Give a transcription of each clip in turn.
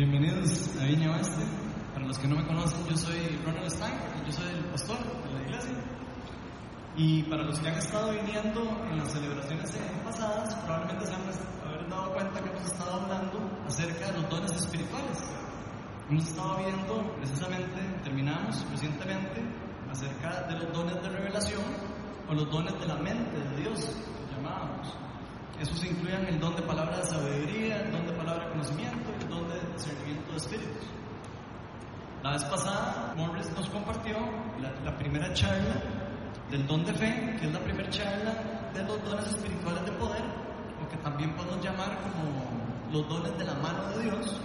Bienvenidos a Viña Oeste. Para los que no me conocen, yo soy Ronald Stein, yo soy el pastor de la iglesia. Y para los que han estado viniendo en las celebraciones pasadas, probablemente se han haber dado cuenta que hemos estado hablando acerca de los dones espirituales. Hemos estado viendo precisamente, terminamos recientemente, acerca de los dones de revelación o los dones de la mente de Dios, que llamábamos. Esos incluyen el don de palabra de sabiduría, el don de palabra de conocimiento discernimiento de espíritus. La vez pasada, Morris nos compartió la, la primera charla del don de fe, que es la primera charla de los dones espirituales de poder, o que también podemos llamar como los dones de la mano de Dios.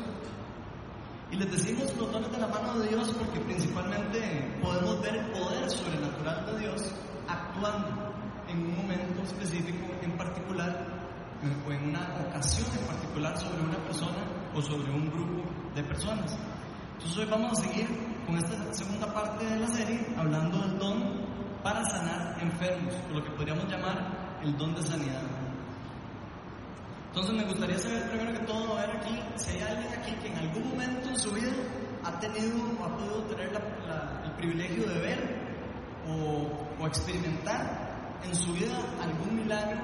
Y les decimos los dones de la mano de Dios porque principalmente podemos ver el poder sobrenatural de Dios actuando en un momento específico en particular o en una ocasión en particular sobre una persona o sobre un grupo de personas. Entonces hoy vamos a seguir con esta segunda parte de la serie hablando del don para sanar enfermos, o lo que podríamos llamar el don de sanidad. Entonces me gustaría saber primero que todo, ver aquí, si hay alguien aquí que en algún momento en su vida ha tenido o ha podido tener el privilegio de ver o, o experimentar en su vida algún milagro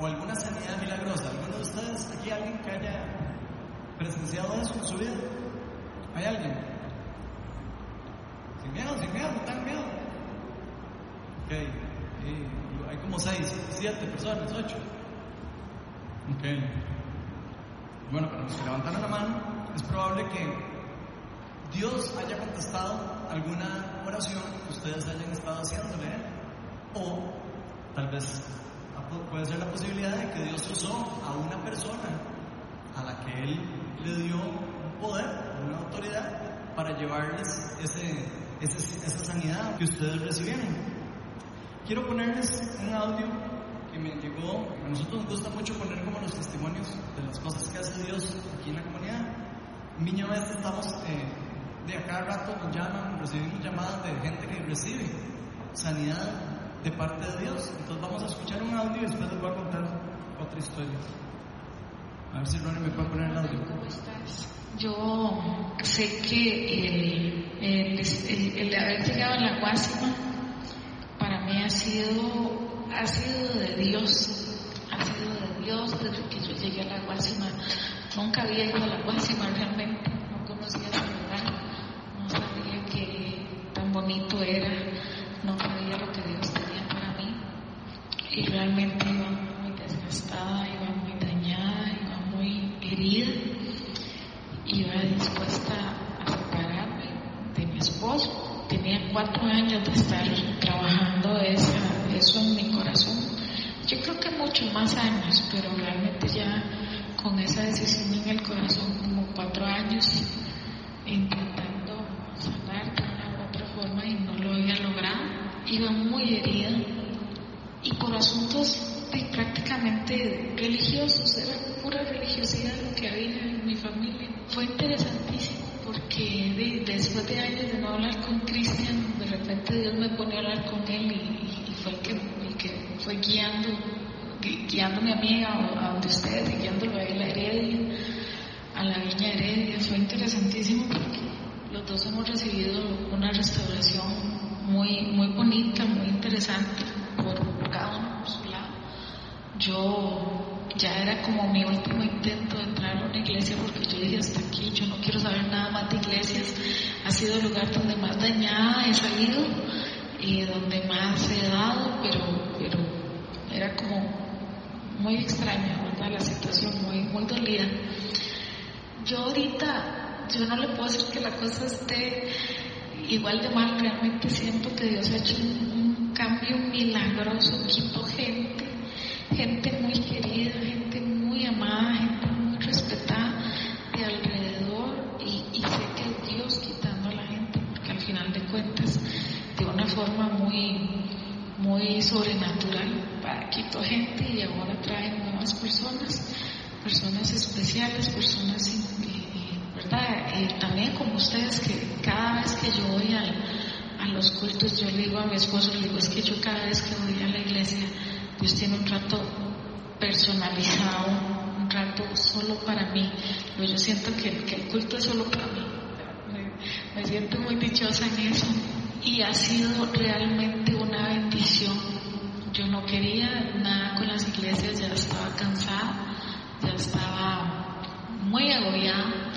o alguna sanidad milagrosa. ¿Alguno de ustedes, aquí alguien que haya presenciado eso en su vida? ¿Hay alguien? Sin miedo, sin miedo, no tengan miedo. Ok, hay como seis, siete personas, ocho. Ok. Bueno, para los que levantaron la mano, es probable que Dios haya contestado alguna oración que ustedes hayan estado haciéndole, o tal vez puede ser la posibilidad de que Dios usó a una persona a la que Él le dio un poder, una autoridad, para llevarles ese, esa sanidad que ustedes recibieron. Quiero ponerles un audio que me llegó, a nosotros nos gusta mucho poner como los testimonios de las cosas que hace Dios aquí en la comunidad. Viña Oeste estamos, eh, de acá a rato nos llaman, recibimos llamadas de gente que recibe sanidad de parte de Dios. Entonces vamos a escuchar un audio y después les voy a contar otra historia. A ver si Ronnie me puede poner el audio. ¿Cómo estás? Yo sé que el, el, haber llegado a la Guásima para mí ha sido, ha sido de Dios, ha sido de Dios desde que yo llegué a la Guásima. Nunca había ido a la Guásima realmente, no conocía ese lugar, no sabía que tan bonito era, no sabía lo que Dios tenía para mí y realmente cuatro años de estar trabajando eso en mi corazón. Yo creo que muchos más años, pero realmente ya con esa decisión en el corazón, como cuatro años, intentando sanar de una u otra forma y no lo había logrado. Iba muy herida y por asuntos de, prácticamente religiosos, era pura religiosidad lo que había en mi familia. Fue interesantísimo de, después de años de no hablar con Cristian, de repente Dios me pone a hablar con él y, fue el que, que fue guiando, guiándome a mí a, donde ustedes, guiándolo a él a Heredia, a la viña Heredia. Fue interesantísimo porque los dos hemos recibido una restauración muy, muy bonita, muy interesante por cada uno por su lado. Yo ya era como mi último intento de entrar a una iglesia porque yo dije hasta aquí, yo no quiero saber nada más de iglesias. Ha sido el lugar donde más dañada he salido y donde más he dado, pero, pero era como muy extraña, ¿verdad? La situación muy, muy dolida. Yo ahorita, yo no le puedo decir que la cosa esté igual de mal, realmente siento que Dios ha hecho un, cambio milagroso, quito gente, gente muy querida, gente muy amada, gente muy respetada de alrededor y, y sé que Dios quitando a la gente, porque al final de cuentas, de una forma muy, muy sobrenatural, para quito gente y ahora traen nuevas personas, personas especiales, personas, ¿verdad? Eh, también como ustedes, que cada vez que yo voy al, a los cultos, yo le digo a mi esposo, le digo, es que yo cada vez que voy a la iglesia, Dios tiene un trato personalizado, un rato solo para mí. Yo siento que, el culto es solo para mí. Me, siento muy dichosa en eso y ha sido realmente una bendición. Yo no quería nada con las iglesias, ya estaba cansada, ya estaba muy agobiada,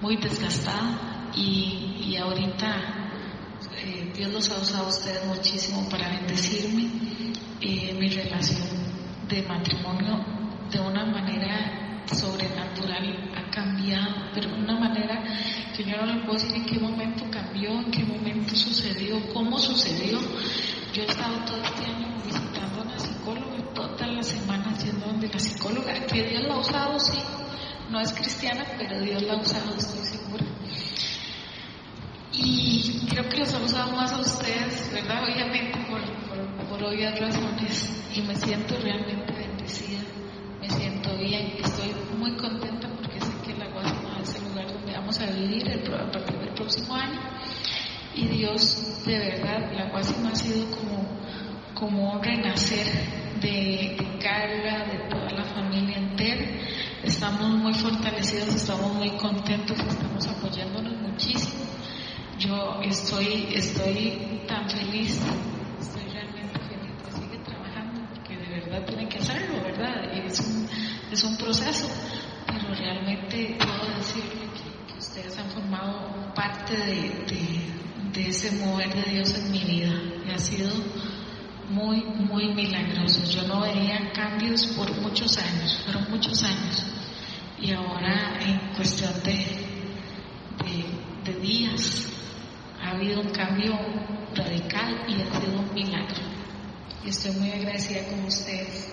muy desgastada y, y ahorita eh, Dios los ha usado a ustedes muchísimo para bendecirme. Eh, mi relación de matrimonio de una manera sobrenatural ha cambiado, pero de una manera que yo no le puedo decir en qué momento cambió, en qué momento sucedió, cómo sucedió. Yo he estado todo este año visitando a una psicóloga, todas las semanas yendo donde la psicóloga, que Dios la ha usado, sí, no es cristiana, pero Dios la ha usado, estoy segura. Y creo que los ha usado más a ustedes, ¿verdad? Obviamente por, por, obvias razones. Y me siento realmente bendecida, me siento bien, estoy muy contenta porque sé que la Guasima es el lugar donde vamos a vivir a partir del próximo año. Y Dios, de verdad, la Guasima ha sido como, como un renacer de, de Carla, de toda la familia entera. Estamos muy fortalecidos, estamos muy contentos, estamos apoyándonos muchísimo yo estoy, estoy tan feliz, ¿verdad? Es un, es un proceso, pero realmente puedo decirle que, ustedes han formado parte de, ese mover de Dios en mi vida y ha sido muy, muy milagroso. Yo no veía cambios por muchos años, fueron muchos años. Y ahora en cuestión de, de, de días, ha habido un cambio radical y ha sido un milagro. Y estoy muy agradecida con ustedes.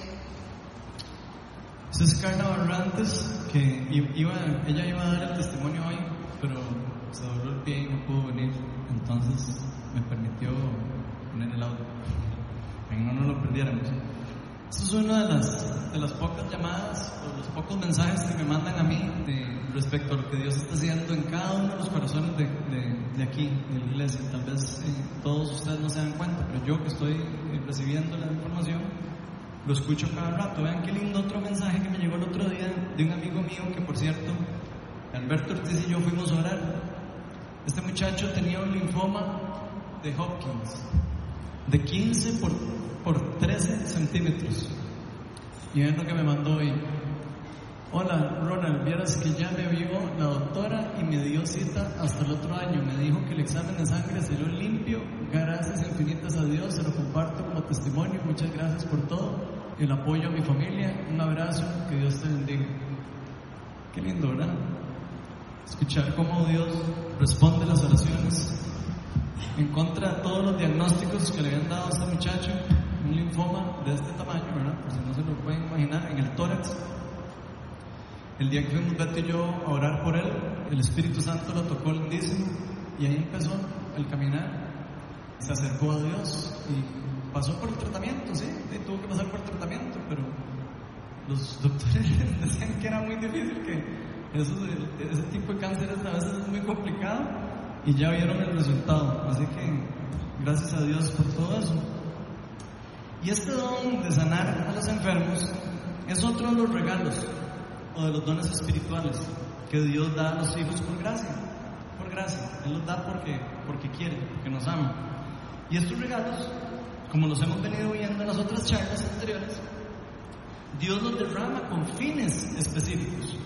Esa es Carla Barrantes, que iba, ella iba a dar el testimonio hoy, pero se dobló el pie y no pudo venir. Entonces me permitió poner el audio, para que no nos lo perdiéramos. Esta es una de las, de las pocas llamadas o los pocos mensajes que me mandan a mí respecto a lo que Dios está haciendo en cada uno de los corazones de, de, aquí, de la iglesia. Tal vez eh, todos ustedes no se dan cuenta, pero yo que estoy eh, recibiendo la información, lo escucho cada rato. Vean qué lindo otro mensaje que me llegó el otro día de un amigo mío que, por cierto, Alberto Ortiz y yo fuimos a orar. Este muchacho tenía un linfoma de Hopkins de 15 por por 13 centímetros. Y es lo que me mandó hoy. Hola, Ronald, vieras que ya me vio la doctora y me dio cita hasta el otro año. Me dijo que el examen de sangre salió limpio. Gracias infinitas a Dios, se lo comparto como testimonio. Muchas gracias por todo. El apoyo a mi familia. Un abrazo, que Dios te bendiga. Qué lindo, ¿verdad? Escuchar cómo Dios responde las oraciones en contra de todos los diagnósticos que le habían dado a este muchacho un linfoma de este tamaño, ¿verdad? Por si no se lo pueden imaginar, en el tórax. El día que fuimos Beto y yo orar por él, el Espíritu Santo lo tocó lindísimo y ahí empezó el caminar. Se acercó a Dios y pasó por el tratamiento, sí, tuvo que pasar por el tratamiento, pero los doctores decían que era muy difícil, que ese tipo de cánceres a veces es muy complicado y ya vieron el resultado. Así que gracias a Dios por todo eso. Y este don de sanar a los enfermos es otro de los regalos o de los dones espirituales que Dios da a los hijos por gracia. Por gracia. Él los da porque, porque quiere, porque nos ama. Y estos regalos, como los hemos venido viendo en las otras charlas anteriores, Dios los derrama con fines específicos.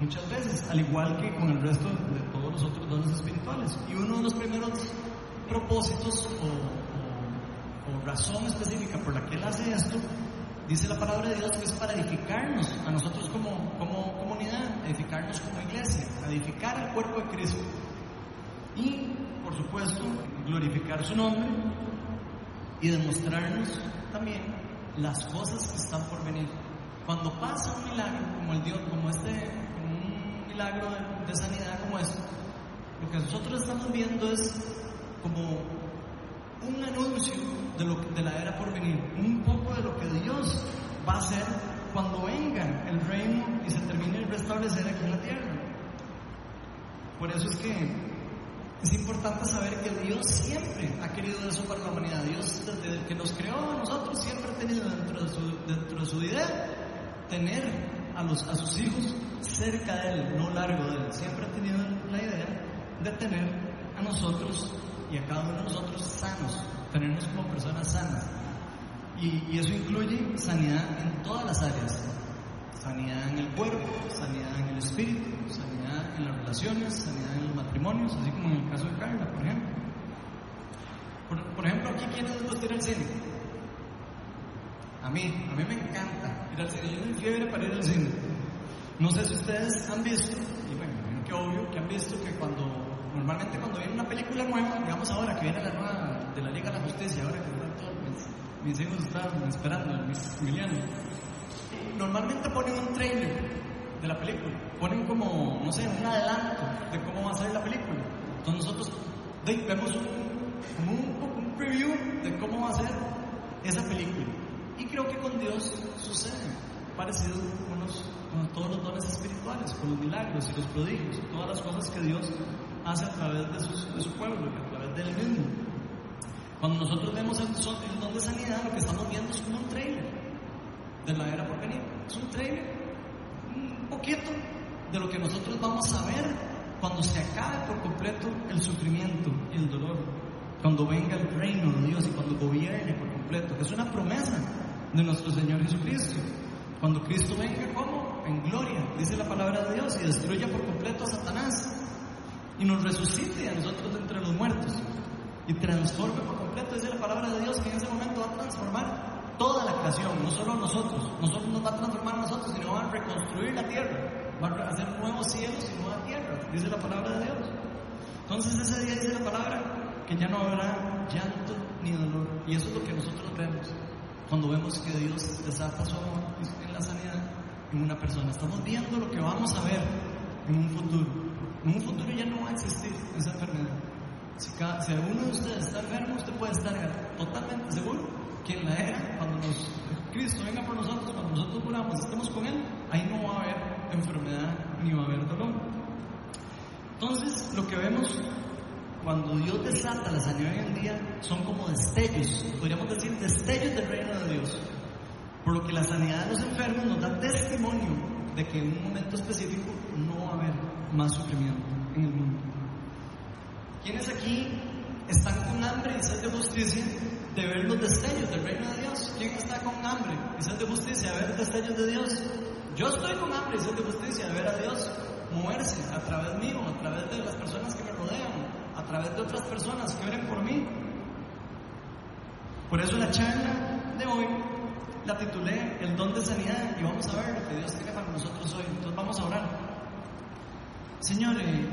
Muchas veces, al igual que con el resto de todos los otros dones espirituales. Y uno de los primeros propósitos o o razón específica por la que Él hace esto, dice la palabra de Dios que es para edificarnos a nosotros como, como comunidad, edificarnos como iglesia, edificar el cuerpo de Cristo. Y, por supuesto, glorificar su nombre y demostrarnos también las cosas que están por venir. Cuando pasa un milagro como el Dios, como este, un milagro de, sanidad como este, lo que nosotros estamos viendo es como un anuncio de, lo, de la era por venir, un poco de lo que Dios va a hacer cuando venga el reino y se termine de restablecer aquí en la tierra. Por eso es que es importante saber que Dios siempre ha querido eso para la humanidad. Dios, desde que nos creó a nosotros, siempre ha tenido dentro de su, dentro de su idea tener a, los, a sus hijos cerca de Él, no largo de Él. Siempre ha tenido la idea de tener a nosotros y a cada uno de nosotros sanos, tenernos como personas sanas. Y, eso incluye sanidad en todas las áreas. Sanidad en el cuerpo, sanidad en el espíritu, sanidad en las relaciones, sanidad en los matrimonios, así como en el caso de Carla, por ejemplo. Por, por ejemplo, aquí, ¿quién les gusta ir al cine? A mí, a mí me encanta ir al cine. Yo tengo fiebre para ir al cine. No sé si ustedes han visto, y bueno, que obvio que han visto que cuando, normalmente cuando viene una película nueva, digamos ahora que viene la nueva de la Liga de la Justicia, ahora que están todos mis, mis hijos están esperando, mis Emiliano, normalmente ponen un trailer de la película, ponen como, no sé, un adelanto de cómo va a ser la película. Entonces nosotros vemos un, un, un preview de cómo va a ser esa película. Y creo que con Dios sucede, parecido con, los, con todos los dones espirituales, con los milagros y los prodigios, todas las cosas que Dios hace a través de, sus, de su pueblo a través de Él mismo. Cuando nosotros vemos el, el don de sanidad, lo que estamos viendo es como un trailer de la era por venir. Es un trailer, poquito de lo que nosotros vamos a ver cuando se acabe por completo el sufrimiento y el dolor, cuando venga el reino de Dios y cuando gobierne por completo, es una promesa de nuestro Señor Jesucristo. Cuando Cristo venga, ¿cómo? En gloria, dice la palabra de Dios, y destruya por completo a Satanás y nos resucite a nosotros de entre los muertos y transforme por completo, dice la palabra de Dios, que en ese momento va a transformar toda la creación, no solo nosotros. Nosotros nos va a transformar a nosotros, sino va a reconstruir la tierra, va a hacer nuevos cielos y nueva tierra, dice la palabra de Dios. Entonces ese día dice la palabra que ya no habrá llanto ni dolor. Y eso es lo que nosotros vemos cuando vemos que Dios desata su amor en la sanidad en una persona. Estamos viendo lo que vamos a ver en un futuro. En un futuro ya no va a existir esa enfermedad. Si, cada, si alguno de ustedes está enfermo, usted puede estar totalmente seguro que en la era, cuando nos, Cristo venga por nosotros, cuando nosotros muramos, estemos con Él, ahí no va a haber enfermedad ni va a haber dolor. Entonces, lo que vemos cuando Dios desata la sanidad hoy en día son como destellos, podríamos decir destellos del reino de Dios. Por lo que la sanidad de los enfermos nos da testimonio de que en un momento específico no va a haber más sufrimiento en el mundo. ¿Quiénes aquí están con hambre y sed de justicia de ver los destellos del reino de Dios? ¿Quién está con hambre y sed de justicia de ver destellos de Dios? Yo estoy con hambre y sed de justicia de ver a Dios moverse a través mío, a través de las personas que me rodean, a través de otras personas que oren por mí. Por eso la charla de hoy la titulé El don de sanidad y vamos a ver lo que Dios tiene para nosotros hoy. Entonces vamos a orar. Señor, eh,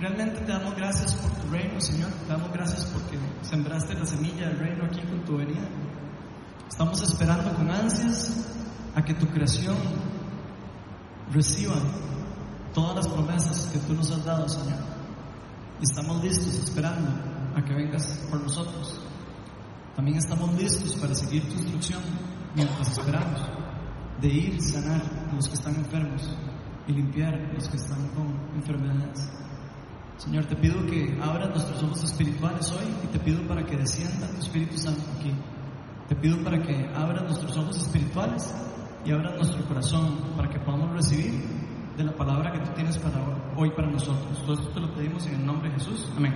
realmente te damos gracias por tu reino, Señor. Te damos gracias porque sembraste la semilla del reino aquí con tu venida. Estamos esperando con ansias a que tu creación reciba todas las promesas que tú nos has dado, Señor. Estamos listos esperando a que vengas por nosotros. También estamos listos para seguir tu instrucción mientras esperamos de ir sanar a los que están enfermos y limpiar a los que están con enfermedades. Señor, te pido que abras nuestros ojos espirituales hoy y te pido para que descienda tu Espíritu Santo aquí. Te pido para que abras nuestros ojos espirituales y abras nuestro corazón para que podamos recibir de la palabra que tú tienes para hoy para nosotros. Todo esto te lo pedimos en el nombre de Jesús. Amén.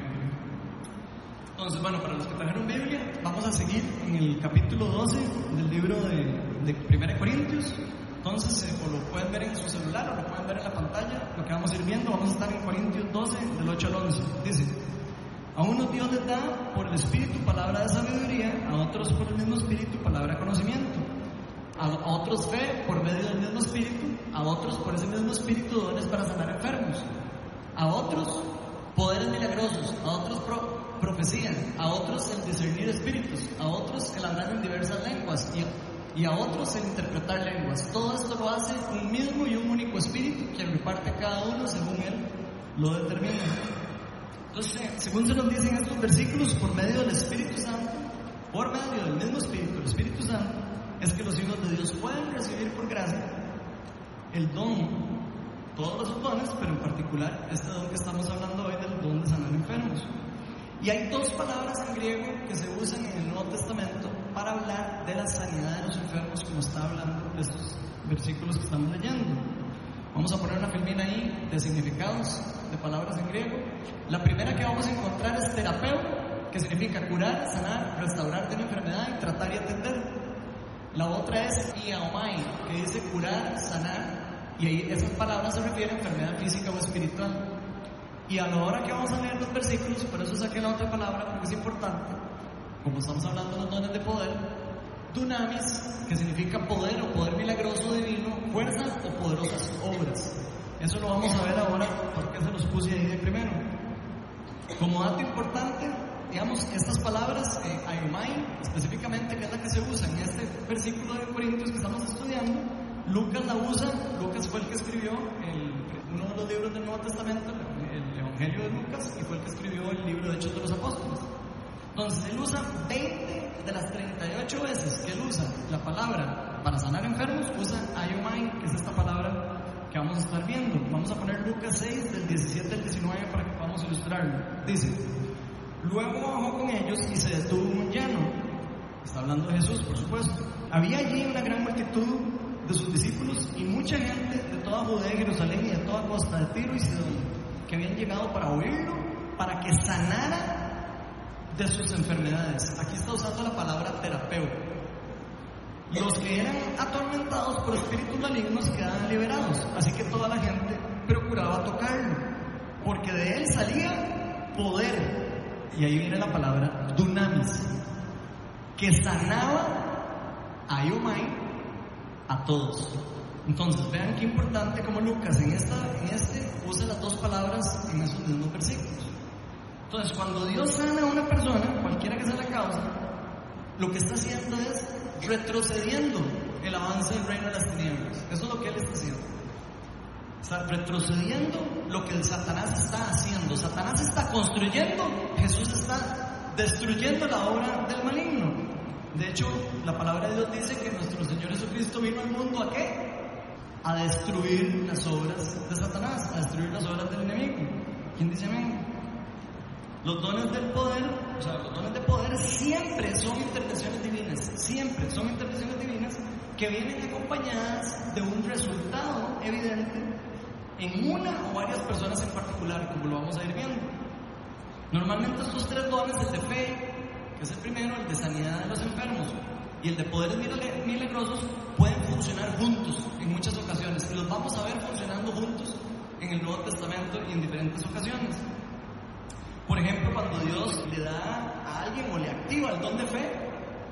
Entonces, bueno, para los que trajeron Biblia, vamos a seguir en el capítulo 12 del libro de, de 1 Corintios. Entonces, eh, o lo pueden ver en su celular o lo pueden ver en la pantalla, lo que vamos a ir viendo, vamos a estar en Corintios 12, del 8 al 11. Dice, a unos Dios les da por el Espíritu palabra de sabiduría, a otros por el mismo Espíritu palabra de conocimiento, a, otros fe por medio del mismo Espíritu, a otros por ese mismo Espíritu dones para sanar enfermos, a otros poderes milagrosos, a otros pro, profecía, a otros el discernir espíritus, a otros el hablar en diversas lenguas y, y, a otros el interpretar lenguas. Todo esto lo hace un mismo y un único espíritu que reparte cada uno según él lo determina. Entonces, según se nos dicen estos versículos, por medio del Espíritu Santo, por medio del mismo Espíritu, el Espíritu Santo, es que los hijos de Dios pueden recibir por gracia el don todos los dones, pero en particular este don que estamos hablando hoy del don de sanar enfermos. Y hay dos palabras en griego que se usan en el Nuevo Testamento para hablar de la sanidad de los enfermos, como está hablando de estos versículos que estamos leyendo. Vamos a poner una filmina ahí de significados, de palabras en griego. La primera que vamos a encontrar es terapeu, que significa curar, sanar, restaurar de una enfermedad y tratar y atender. La otra es iaomai, que dice curar, sanar, y ahí esas palabras se refieren a enfermedad física o espiritual. Y a la hora que vamos a leer los versículos, por eso saqué la otra palabra, porque es importante, como estamos hablando de los dones de poder, dunamis, que significa poder o poder milagroso divino, fuerza o poderosas obras. Eso lo vamos a ver ahora porque se los puse ahí de primero. Como dato importante, digamos, estas palabras, eh, ayomai, específicamente, que es la que se usa en este versículo de Corintios que estamos estudiando, Lucas la usa, Lucas fue el que escribió uno de los libros del Nuevo Testamento, el Evangelio de Lucas, y fue el que escribió el libro de Hechos de los Apóstoles. Entonces, él usa 20 de las 38 veces que él usa la palabra para sanar enfermos, usa ayomai, que es esta palabra que vamos a estar viendo. Vamos a poner Lucas 6 del 17 al 19 para que podamos ilustrarlo. Dice, luego bajó con ellos y se detuvo un llano. Está hablando de Jesús, por supuesto. Había allí una gran multitud de sus discípulos y mucha gente de toda Judea, Jerusalén y de toda costa de Tiro y Sidón, que habían llegado para oírlo, para que sanara de sus enfermedades. Aquí está usando la palabra terapeuta. Los que eran atormentados por espíritus malignos quedaban liberados, así que toda la gente procuraba tocarlo, porque de él salía poder. Y ahí viene la palabra dunamis, que sanaba a Yomai a todos. Entonces, vean qué importante como Lucas en, esta, en este usa las dos palabras en esos mismos versículos. Entonces, cuando Dios sana a una persona, cualquiera que sea la causa, lo que está haciendo es retrocediendo el avance del reino de las tinieblas. Eso es lo que Él está haciendo. Está retrocediendo lo que el Satanás está haciendo. Satanás está construyendo, Jesús está destruyendo la obra del maligno. De hecho, la palabra de Dios dice que nuestro Señor Jesucristo vino al mundo a qué? A destruir las obras de Satanás, a destruir las obras del enemigo. ¿Quién dice amén? Los dones del poder, o sea, los dones de poder siempre son intervenciones divinas, siempre son intervenciones divinas que vienen acompañadas de un resultado evidente en una o varias personas en particular, como lo vamos a ir viendo. Normalmente estos tres dones, el de fe, que es el primero, el de sanidad de los enfermos, y el de poderes milagrosos, pueden funcionar juntos en muchas ocasiones, y los vamos a ver funcionando juntos en el Nuevo Testamento y en diferentes ocasiones. Por ejemplo, cuando Dios le da a alguien o le activa el don de fe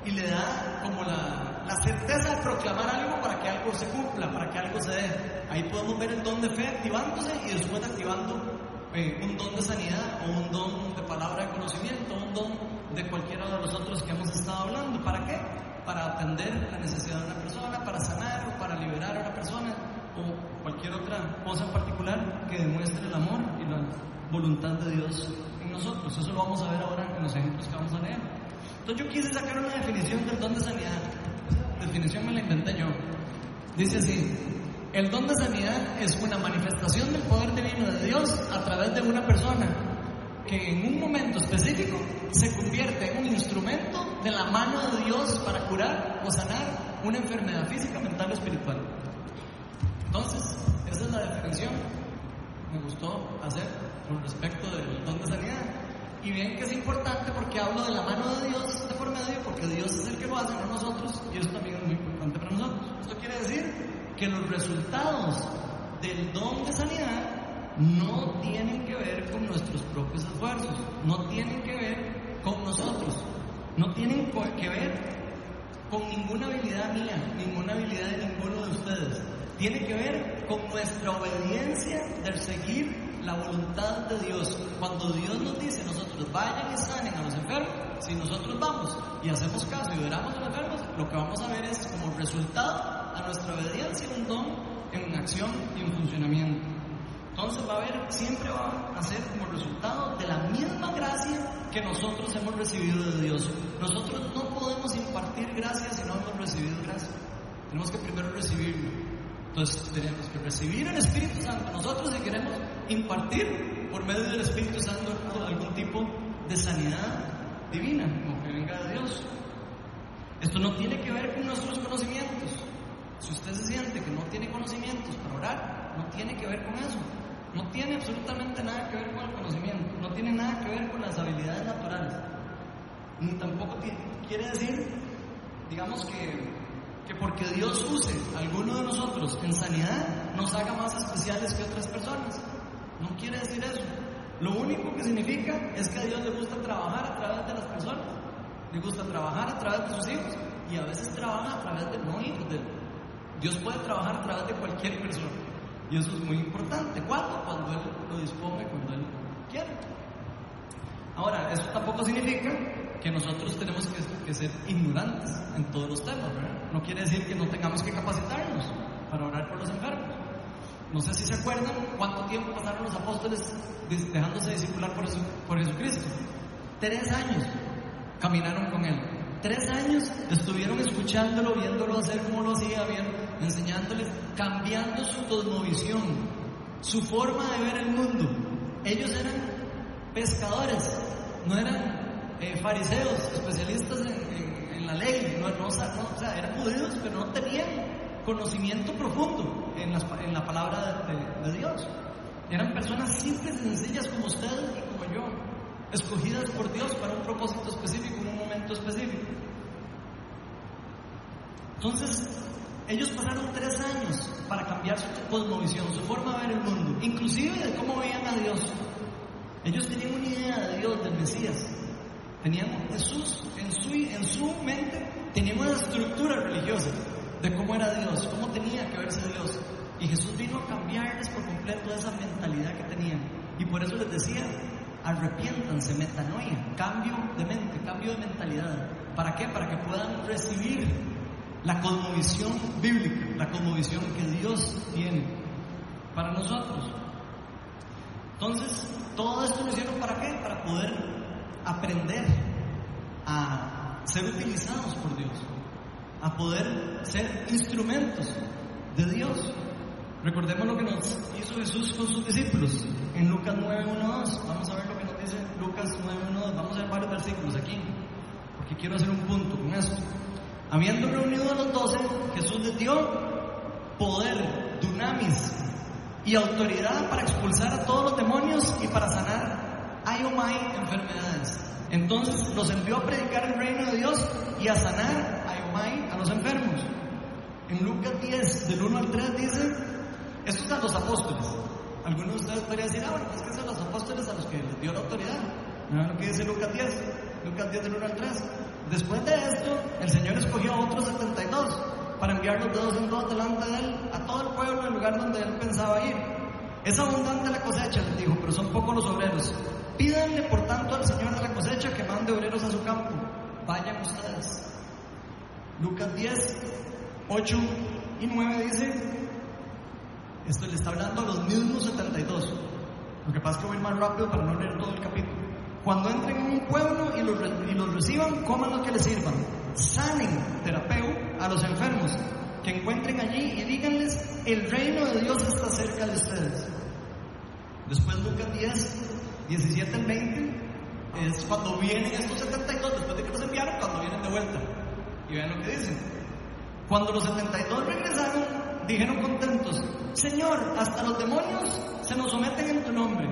y le da como la, la certeza de proclamar algo para que algo se cumpla, para que algo se dé. Ahí podemos ver el don de fe activándose y después activando eh, un don de sanidad o un don de palabra de conocimiento, un don de cualquiera de los otros que hemos estado hablando. ¿Para qué? Para atender la necesidad de una persona, para sanar o para liberar a una persona o cualquier otra cosa en particular que demuestre el amor y la voluntad de Dios nosotros. Eso lo vamos a ver ahora en los ejemplos que vamos a leer. Entonces yo quise sacar una definición del don de sanidad. Esa definición me la inventé yo. Dice así, el don de sanidad es una manifestación del poder divino de Dios a través de una persona que en un momento específico se convierte en un instrumento de la mano de Dios para curar o sanar una enfermedad física, mental o espiritual. Entonces, esa es la definición me gustó hacer con respecto del don de sanidad. Y bien que es importante porque hablo de la mano de Dios de por medio, porque Dios es el que lo hace, no nosotros, y eso también es muy importante para nosotros. Esto quiere decir que los resultados del don de sanidad no tienen que ver con nuestros propios esfuerzos, no tienen que ver con nosotros, no tienen que ver con ninguna habilidad mía, ninguna habilidad de ninguno de ustedes. Tiene que ver con nuestra obediencia de seguir la voluntad de Dios. Cuando Dios nos dice, nosotros vayan y sanen a los enfermos, si nosotros vamos y hacemos caso y oramos a los enfermos, lo que vamos a ver es como resultado a nuestra obediencia un don en acción y en funcionamiento. Entonces va a haber, siempre va a ser como resultado de la misma gracia que nosotros hemos recibido de Dios. Nosotros no podemos impartir gracia si no hemos recibido gracia. Tenemos que primero recibirlo. Entonces tenemos que recibir el Espíritu Santo nosotros si queremos impartir por medio del Espíritu Santo algún tipo de sanidad divina, como que venga de Dios. Esto no tiene que ver con nuestros conocimientos. Si usted se siente que no tiene conocimientos para orar, no tiene que ver con eso. No tiene absolutamente nada que ver con el conocimiento, no tiene nada que ver con las habilidades naturales. Ni tampoco quiere decir, digamos que, que porque Dios use a alguno de nosotros en sanidad, nos haga más especiales que otras personas. No quiere decir eso. Lo único que significa es que a Dios le gusta trabajar a través de las personas, le gusta trabajar a través de sus hijos y a veces trabaja a través de no hijos. De, Dios puede trabajar a través de cualquier persona. Y eso es muy importante. ¿Cuándo? Cuando Él lo dispone, cuando Él quiere. Ahora, eso tampoco significa que nosotros tenemos que, ser ignorantes en todos los temas. No quiere decir que no tengamos que capacitarnos para orar por los enfermos. No sé si se acuerdan cuánto tiempo pasaron los apóstoles dejándose discipular por, Jesucristo. Tres años caminaron con Él. Tres años estuvieron escuchándolo, viéndolo hacer como lo hacía, bien, enseñándoles, cambiando su cosmovisión, su forma de ver el mundo. Ellos eran pescadores, no eran eh, fariseos, especialistas en, la ley, no, o sea, eran judíos, pero no tenían conocimiento profundo en, la palabra de, de Dios. Eran personas simples y sencillas como ustedes y como yo, escogidas por Dios para un propósito específico, en un momento específico. Entonces, ellos pasaron tres años para cambiar su cosmovisión, su forma de ver el mundo, inclusive de cómo veían a Dios. Ellos tenían una idea de Dios, del Mesías. Tenían Jesús en su, en su mente, tenían una estructura religiosa de cómo era Dios, cómo tenía que verse Dios. Y Jesús vino a cambiarles por completo esa mentalidad que tenían. Y por eso les decía, arrepiéntanse, metanoia, cambio de mente, cambio de mentalidad. ¿Para qué? Para que puedan recibir la cosmovisión bíblica, la cosmovisión que Dios tiene para nosotros. Entonces, todo esto lo hicieron para qué? Para poder aprender a ser utilizados por Dios, a poder ser instrumentos de Dios. Recordemos lo que nos hizo Jesús con sus discípulos en Lucas 9.1.2. Vamos a ver lo que nos dice Lucas 9.1.2. Vamos a ver varios versículos aquí, porque quiero hacer un punto con esto. Habiendo reunido a los doce, Jesús les dio poder, dunamis y autoridad para expulsar a todos los demonios y para sanar ayomai enfermedades. Entonces los envió a predicar el reino de Dios y a sanar ayomai a los enfermos. En Lucas 10, del 1 al 3 dice, esto es a los apóstoles. Algunos de ustedes podrían decir, ah, bueno, es que son los apóstoles a los que les dio la autoridad. ¿No lo que dice Lucas 10? Lucas 10 del 1 al 3. Después de esto, el Señor escogió a otros 72 para enviar los dedos en dos delante de él a todo el pueblo al lugar donde él pensaba ir. Es abundante la cosecha, les dijo, pero son pocos los obreros. Pídanle por tanto al Señor de la cosecha que mande obreros a su campo. Vayan ustedes. Lucas 10, 8 y 9 dice, esto le está hablando a los mismos 72. Lo que pasa es que voy más rápido para no leer todo el capítulo. Cuando entren en un pueblo y los, y los reciban, coman lo que les sirvan. Sanen, terapeu, a los enfermos que encuentren allí y díganles, el reino de Dios está cerca de ustedes. Después Lucas 10, 17 al 20, es cuando vienen estos 72, después de que los enviaron, cuando vienen de vuelta. Y vean lo que dicen. Cuando los 72 regresaron, dijeron contentos, Señor, hasta los demonios se nos someten en tu nombre.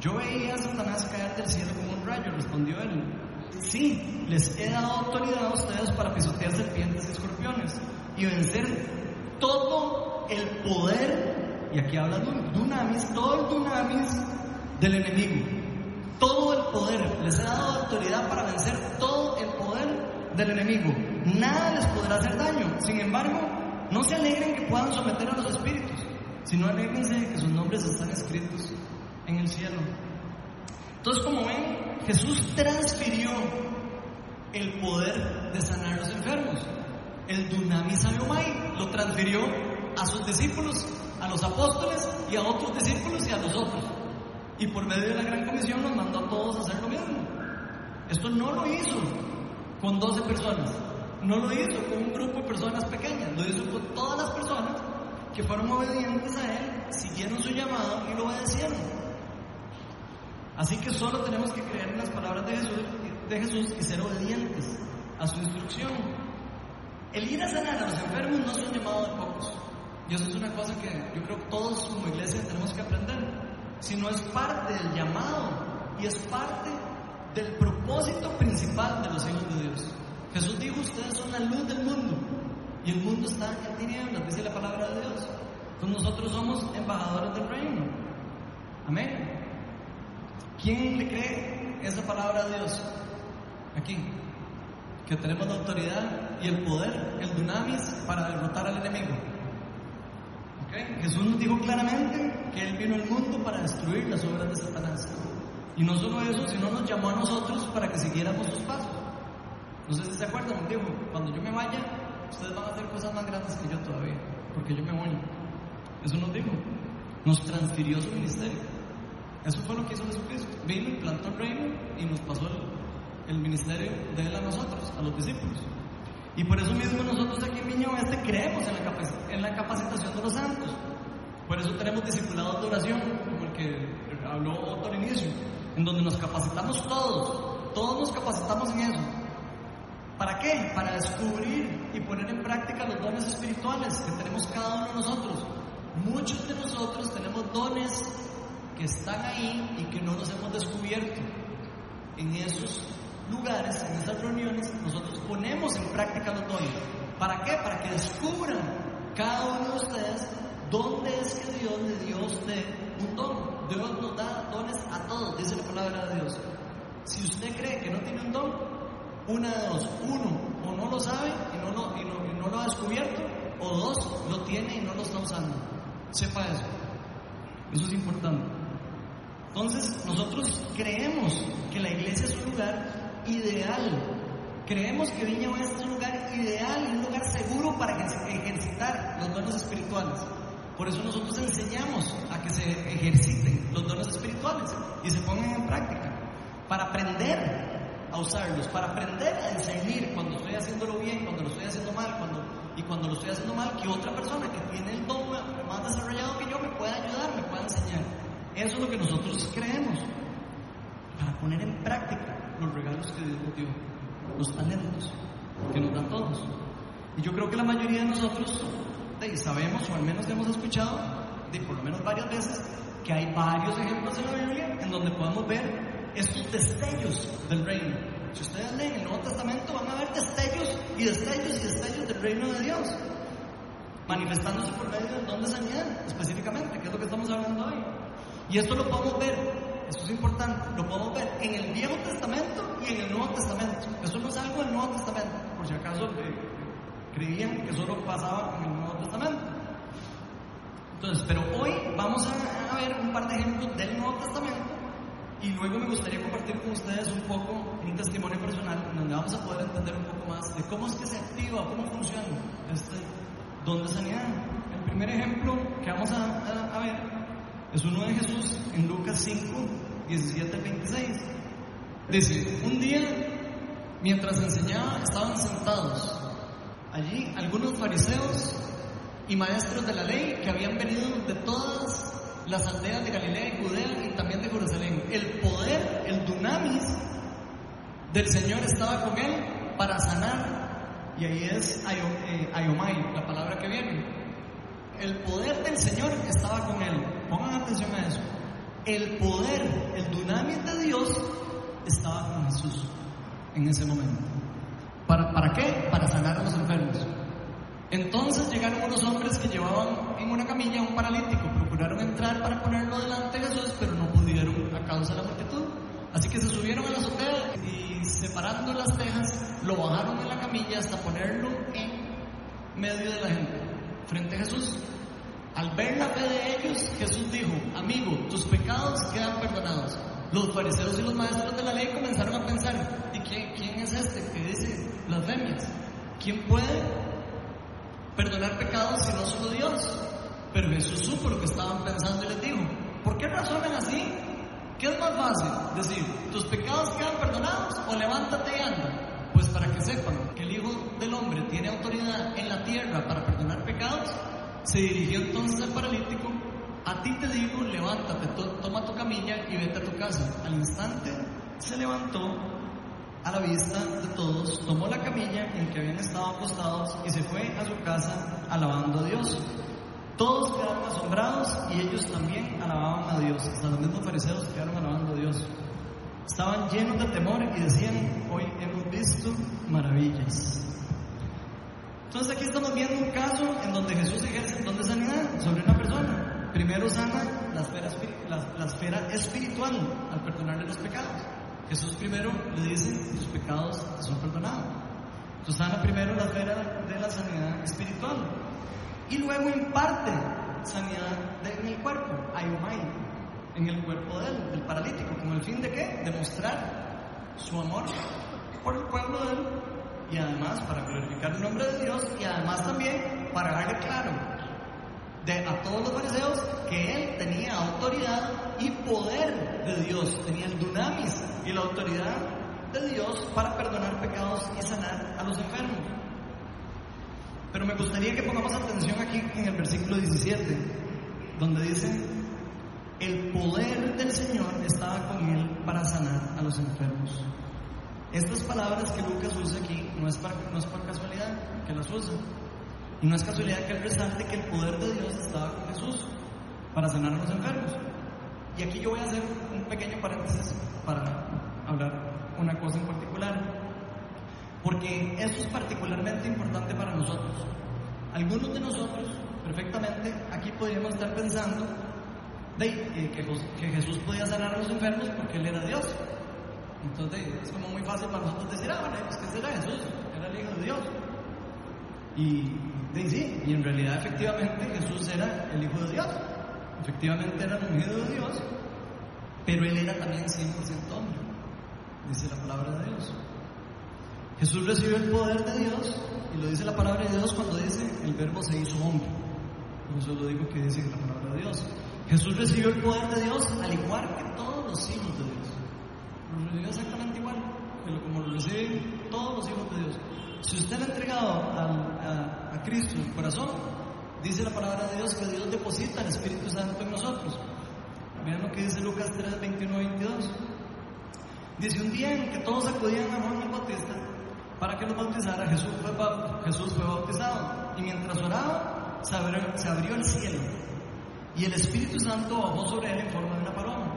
Yo veía a Satanás caer del cielo como un rayo, respondió él. Sí, les he dado autoridad a ustedes para pisotear serpientes y escorpiones y vencer todo el poder, y aquí habla dunamis, todo el dunamis del enemigo. Todo el poder, les he dado autoridad para vencer todo el poder del enemigo. Nada les podrá hacer daño. Sin embargo, no se alegren que puedan someter a los espíritus, sino alegrense de que sus nombres están escritos en el cielo. Entonces, como ven, Jesús transfirió el poder de sanar a los enfermos. El dunamis ayomai lo transfirió a sus discípulos, a los apóstoles y a otros discípulos y a los otros. Y por medio de la gran comisión nos mandó a todos a hacer lo mismo. Esto no lo hizo con 12 personas, no lo hizo con un grupo de personas pequeñas, lo hizo con todas las personas que fueron obedientes a Él, siguieron su llamado y lo obedecieron. Así que solo tenemos que creer en las palabras de Jesús, y ser obedientes a su instrucción. El ir a sanar a los enfermos no es un llamado de pocos. Y eso es una cosa que yo creo que todos como iglesia tenemos que aprender. Sino es parte del llamado y es parte del propósito principal de los hijos de Dios. Jesús dijo, ustedes son la luz del mundo y el mundo está en tinieblas, dice la palabra de Dios. Entonces nosotros somos embajadores del reino. Amén. ¿Quién le cree esa palabra a Dios? Aquí. Que tenemos la autoridad y el poder, el dunamis, para derrotar al enemigo. Jesús nos dijo claramente que Él vino al mundo para destruir las obras de Satanás. Y no solo eso, sino nos llamó a nosotros para que siguiéramos sus pasos. No sé si se acuerdan, dijo, cuando yo me vaya, ustedes van a hacer cosas más grandes que yo todavía, porque yo me voy. Eso nos dijo. Nos transfirió su ministerio. Eso fue lo que hizo Jesucristo. Vino, implantó el reino y nos pasó el, ministerio de Él a nosotros, a los discípulos. Y por eso mismo nosotros aquí en Viña Oeste creemos en la, en la capacitación de los santos. Por eso tenemos discipulados de oración, como el que habló Otto al inicio, en donde nos capacitamos todos, todos nos capacitamos en eso. ¿Para qué? Para descubrir y poner en práctica los dones espirituales que tenemos cada uno de nosotros. Muchos de nosotros tenemos dones que están ahí y que no los hemos descubierto. En esos lugares, en esas reuniones, nosotros ponemos en práctica los dones. ¿Para qué? Para que descubran cada uno de ustedes dónde es que Dios le dio a usted un don. Dios nos da dones a todos, dice la palabra de Dios. Si usted cree que no tiene un don, una de dos, uno, o no lo sabe y no lo, y no lo ha descubierto, o dos, lo tiene y no lo está usando. Sepa eso. Eso es importante. Entonces, nosotros creemos que la iglesia es un lugar ideal. Creemos que Viña Oeste es un lugar ideal un lugar seguro para ejercitar los dones espirituales. Por eso nosotros enseñamos a que se ejerciten los dones espirituales y se pongan en práctica. Para aprender a usarlos, para aprender a discernir cuando estoy haciéndolo bien, cuando lo estoy haciendo mal, cuando, y cuando lo estoy haciendo mal, que otra persona que tiene el don más desarrollado que yo me pueda ayudar, me pueda enseñar. Eso es lo que nosotros creemos. Para poner en práctica los regalos que Dios nos dio, los talentos que nos dan todos. Y yo creo que la mayoría de nosotros sabemos, o al menos hemos escuchado, de por lo menos varias veces, que hay varios ejemplos en la Biblia en donde podemos ver estos destellos del reino. Si ustedes leen el Nuevo Testamento van a ver destellos y destellos y destellos del reino de Dios, manifestándose por medio del don de sanidad, específicamente, que es lo que estamos hablando hoy. Y esto lo podemos ver, esto es importante, lo podemos ver en el Viejo Testamento y en el Nuevo Testamento. Esto no es algo del Nuevo Testamento, por si acaso creían que solo pasaba en el Nuevo Testamento. Entonces, pero hoy vamos a ver un par de ejemplos del Nuevo Testamento y luego me gustaría compartir con ustedes un poco un testimonio personal donde vamos a poder entender un poco más de cómo es que se activa, cómo funciona este don sanidad. El primer ejemplo que vamos a, ver es uno de Jesús en Lucas 5, 17 26. Dice, un día mientras enseñaba estaban sentados allí algunos fariseos y maestros de la ley que habían venido de todas las aldeas de Galilea y Judea y también de Jerusalén. El poder, el dunamis del Señor estaba con él para sanar. Y ahí es eh, ayomai, la palabra que viene. El poder del Señor estaba con él. Pongan atención a eso. El poder, el dunamis de Dios estaba con Jesús en ese momento. ¿Para, ¿Para qué? Para sanar a los enfermos. Entonces llegaron unos hombres que llevaban en una camilla a un paralítico, procuraron entrar para ponerlo delante de Jesús, pero no pudieron a causa de la multitud. Así que se subieron a la azotea y separando las tejas, lo bajaron en la camilla hasta ponerlo en medio de la gente, frente a Jesús. Al ver la fe de ellos, Jesús dijo, amigo, tus pecados quedan perdonados. Los fariseos y los maestros de la ley comenzaron a pensar, ¿y quién, quién es este que dice blasfemias? ¿Quién puede perdonar pecados si no solo Dios. Pero Jesús supo lo que estaban pensando y les dijo, ¿por qué razonan así? ¿Qué es más fácil? Decir, ¿tus pecados quedan perdonados o levántate y anda? Pues para que sepan que el Hijo del Hombre tiene autoridad en la tierra para perdonar pecados, se dirigió entonces al paralítico, a ti te digo, levántate, toma tu camilla y vete a tu casa. Al instante se levantó, a la vista de todos, tomó la camilla en que habían estado acostados y se fue a su casa alabando a Dios. Todos quedaron asombrados y ellos también alababan a Dios. Hasta los mismos fariseos quedaron alabando a Dios. Estaban llenos de temor y decían, hoy hemos visto maravillas. Entonces aquí estamos viendo un caso en donde Jesús ejerce don de sanidad sobre una persona. Primero sana la esfera, la, la esfera espiritual al perdonarle los pecados. Jesús primero le dice, tus pecados son perdonados. Entonces sana primero la esfera de la sanidad espiritual. Y luego imparte sanidad en el cuerpo, ayumai, en el cuerpo de él, del paralítico, con el fin de qué? Demostrar su amor por el pueblo de él y además para glorificar el nombre de Dios y además también para darle claro de, a todos los fariseos que él tenía autoridad y poder de Dios, tenía el dunamis y la autoridad de Dios para perdonar pecados y sanar a los enfermos. Pero me gustaría que pongamos atención aquí en el versículo 17, donde dice, el poder del Señor estaba con él para sanar a los enfermos. Estas palabras que Lucas usa aquí no es, no es por casualidad que las usa. Y no es casualidad que él resalte que el poder de Dios estaba con Jesús para sanar a los enfermos. Y aquí yo voy a hacer un pequeño paréntesis para hablar una cosa en particular. Porque esto es particularmente importante para nosotros. Algunos de nosotros, perfectamente, aquí podríamos estar pensando de, eh, que, Jesús podía sanar a los enfermos porque Él era Dios. Entonces es como muy fácil para nosotros decir, ah, bueno, pues que era Jesús, era el Hijo de Dios. Y, sí, y en realidad efectivamente Jesús era el Hijo de Dios. Efectivamente era el ungido de Dios, pero Él era también 100% hombre, dice la palabra de Dios. Jesús recibió el poder de Dios, y lo dice la palabra de Dios cuando dice, el verbo se hizo hombre. Por eso lo digo que dice la palabra de Dios. Jesús recibió el poder de Dios al igual que todos los hijos de Dios. Lo recibió exactamente igual, como lo reciben todos los hijos de Dios. Si usted le ha entregado a, a, Cristo en el corazón, dice la palabra de Dios que Dios deposita el Espíritu Santo en nosotros. Miren lo que dice Lucas 3, 21 22. Dice un día en que todos acudían a Juan Bautista para que los bautizara, Jesús fue, bautizado. Y mientras oraba, se abrió, se el cielo. Y el Espíritu Santo bajó sobre él en forma de una paloma.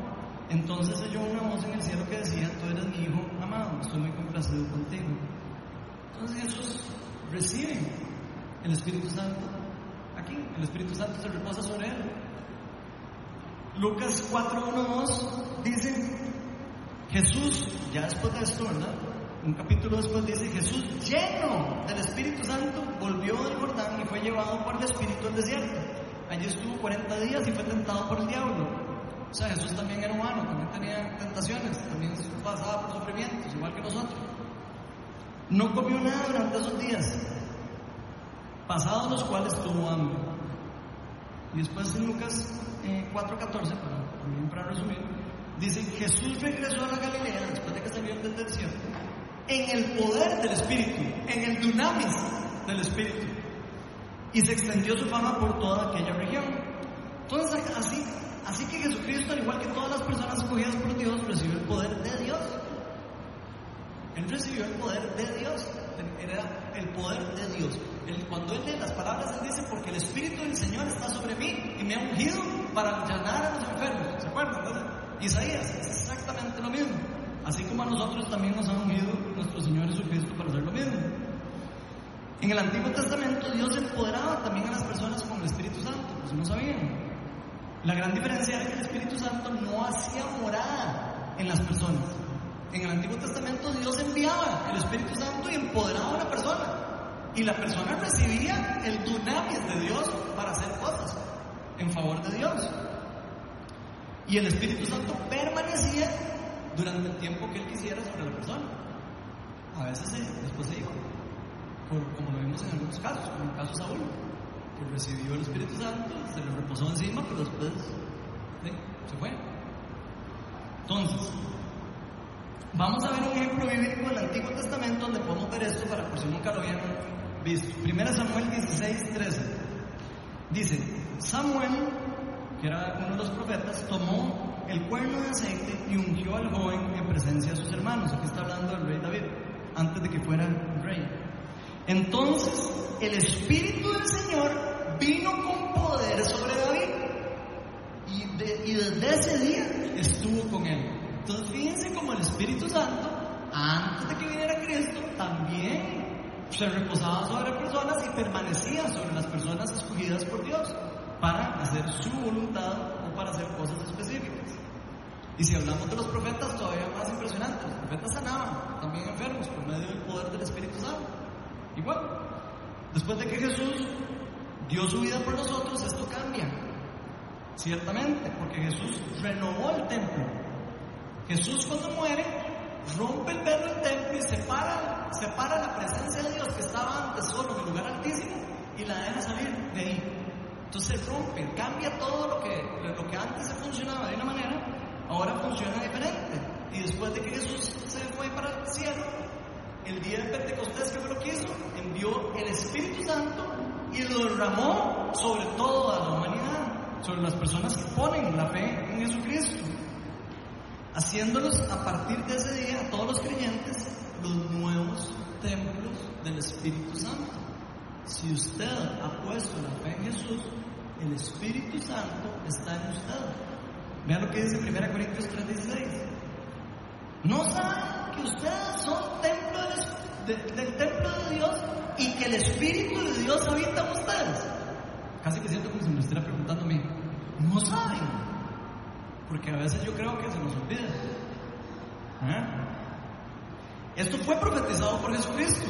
Entonces oyó una voz en el cielo que decía, tú eres mi hijo amado, estoy muy complacido contigo. Entonces Jesús recibe el Espíritu Santo aquí, el Espíritu Santo se reposa sobre él. Lucas 4, 1, 2 dice, Jesús, ya después de esto, ¿verdad? Un capítulo después dice, Jesús lleno del Espíritu Santo volvió del Jordán y fue llevado por el Espíritu al desierto. Allí estuvo 40 días y fue tentado por el diablo. O sea, Jesús también era humano, también tenía tentaciones, también pasaba por sufrimientos, igual que nosotros. No comió nada durante esos días, pasados los cuales tuvo hambre. Y después en Lucas eh, 4.14, para, resumir, dice, Jesús regresó a la Galilea después de que salió del desierto, en el poder del Espíritu, en el dunamis del Espíritu. Y se extendió su fama por toda aquella región. Entonces, así, así que Jesucristo, al igual que todas las personas escogidas por Dios, recibió el poder de Dios. Él recibió el poder de Dios. Era el poder de Dios. Cuando él lee las palabras, él dice, porque el Espíritu del Señor está sobre mí y me ha ungido para sanar a los enfermos. ¿Se acuerdan? Isaías es exactamente lo mismo. Así como a nosotros también nos ha ungido nuestro Señor Jesucristo para hacer lo mismo. En el Antiguo Testamento Dios empoderaba también a las personas con el Espíritu Santo, pues no sabían. La gran diferencia era que el Espíritu Santo no hacía morada en las personas. En el Antiguo Testamento Dios enviaba el Espíritu Santo y empoderaba a una persona. Y la persona recibía el dunamis de Dios para hacer cosas en favor de Dios. Y el Espíritu Santo permanecía durante el tiempo que Él quisiera sobre la persona. A veces se, después se iba, como lo vimos en algunos casos, como el caso de Saúl, que recibió el Espíritu Santo, se le reposó encima, pero después ¿sí? se fue. Entonces, vamos a ver un ejemplo bíblico del Antiguo Testamento donde podemos ver esto para por si nunca lo habían visto. Primera Samuel 16, 13. Dice, Samuel, que era uno de los profetas, tomó el cuerno de aceite y ungió al joven en presencia de sus hermanos. Aquí está hablando del rey David, antes de que fuera rey. Entonces, el Espíritu del Señor vino con poder sobre David. Y, y desde ese día estuvo con él. Entonces, fíjense como el Espíritu Santo, antes de que viniera Cristo, también se reposaba sobre personas y permanecía sobre las personas escogidas por Dios para hacer su voluntad o para hacer cosas específicas. Y si hablamos de los profetas, todavía más impresionante. Los profetas sanaban también enfermos por medio del poder del Espíritu Santo. Igual, después de que Jesús dio su vida por nosotros, esto cambia. Ciertamente, porque Jesús renovó el templo. Jesús cuando muere, rompe el velo del templo y separa, separa la presencia de Dios que estaba antes solo en el lugar altísimo y la deja salir de ahí. Entonces rompe, cambia todo lo que, lo que antes funcionaba de una manera, ahora funciona diferente. Y después de que Jesús se fue para el cielo, el día de Pentecostés, que fue lo que hizo? Envió el Espíritu Santo y lo derramó sobre toda la humanidad, sobre las personas que ponen la fe en Jesucristo, haciéndolos a partir de ese día, a todos los creyentes, los nuevos templos del Espíritu Santo. Si usted ha puesto la fe en Jesús, el Espíritu Santo está en usted. Vean lo que dice 1 Corintios 3:16. ¿No saben que ustedes son templo del, del templo de Dios y que el Espíritu de Dios habita en ustedes? Casi que siento como si me estuviera preguntando a mí, ¿no saben? Porque a veces yo creo que se nos olvida. ¿Eh? Esto fue profetizado por Jesucristo,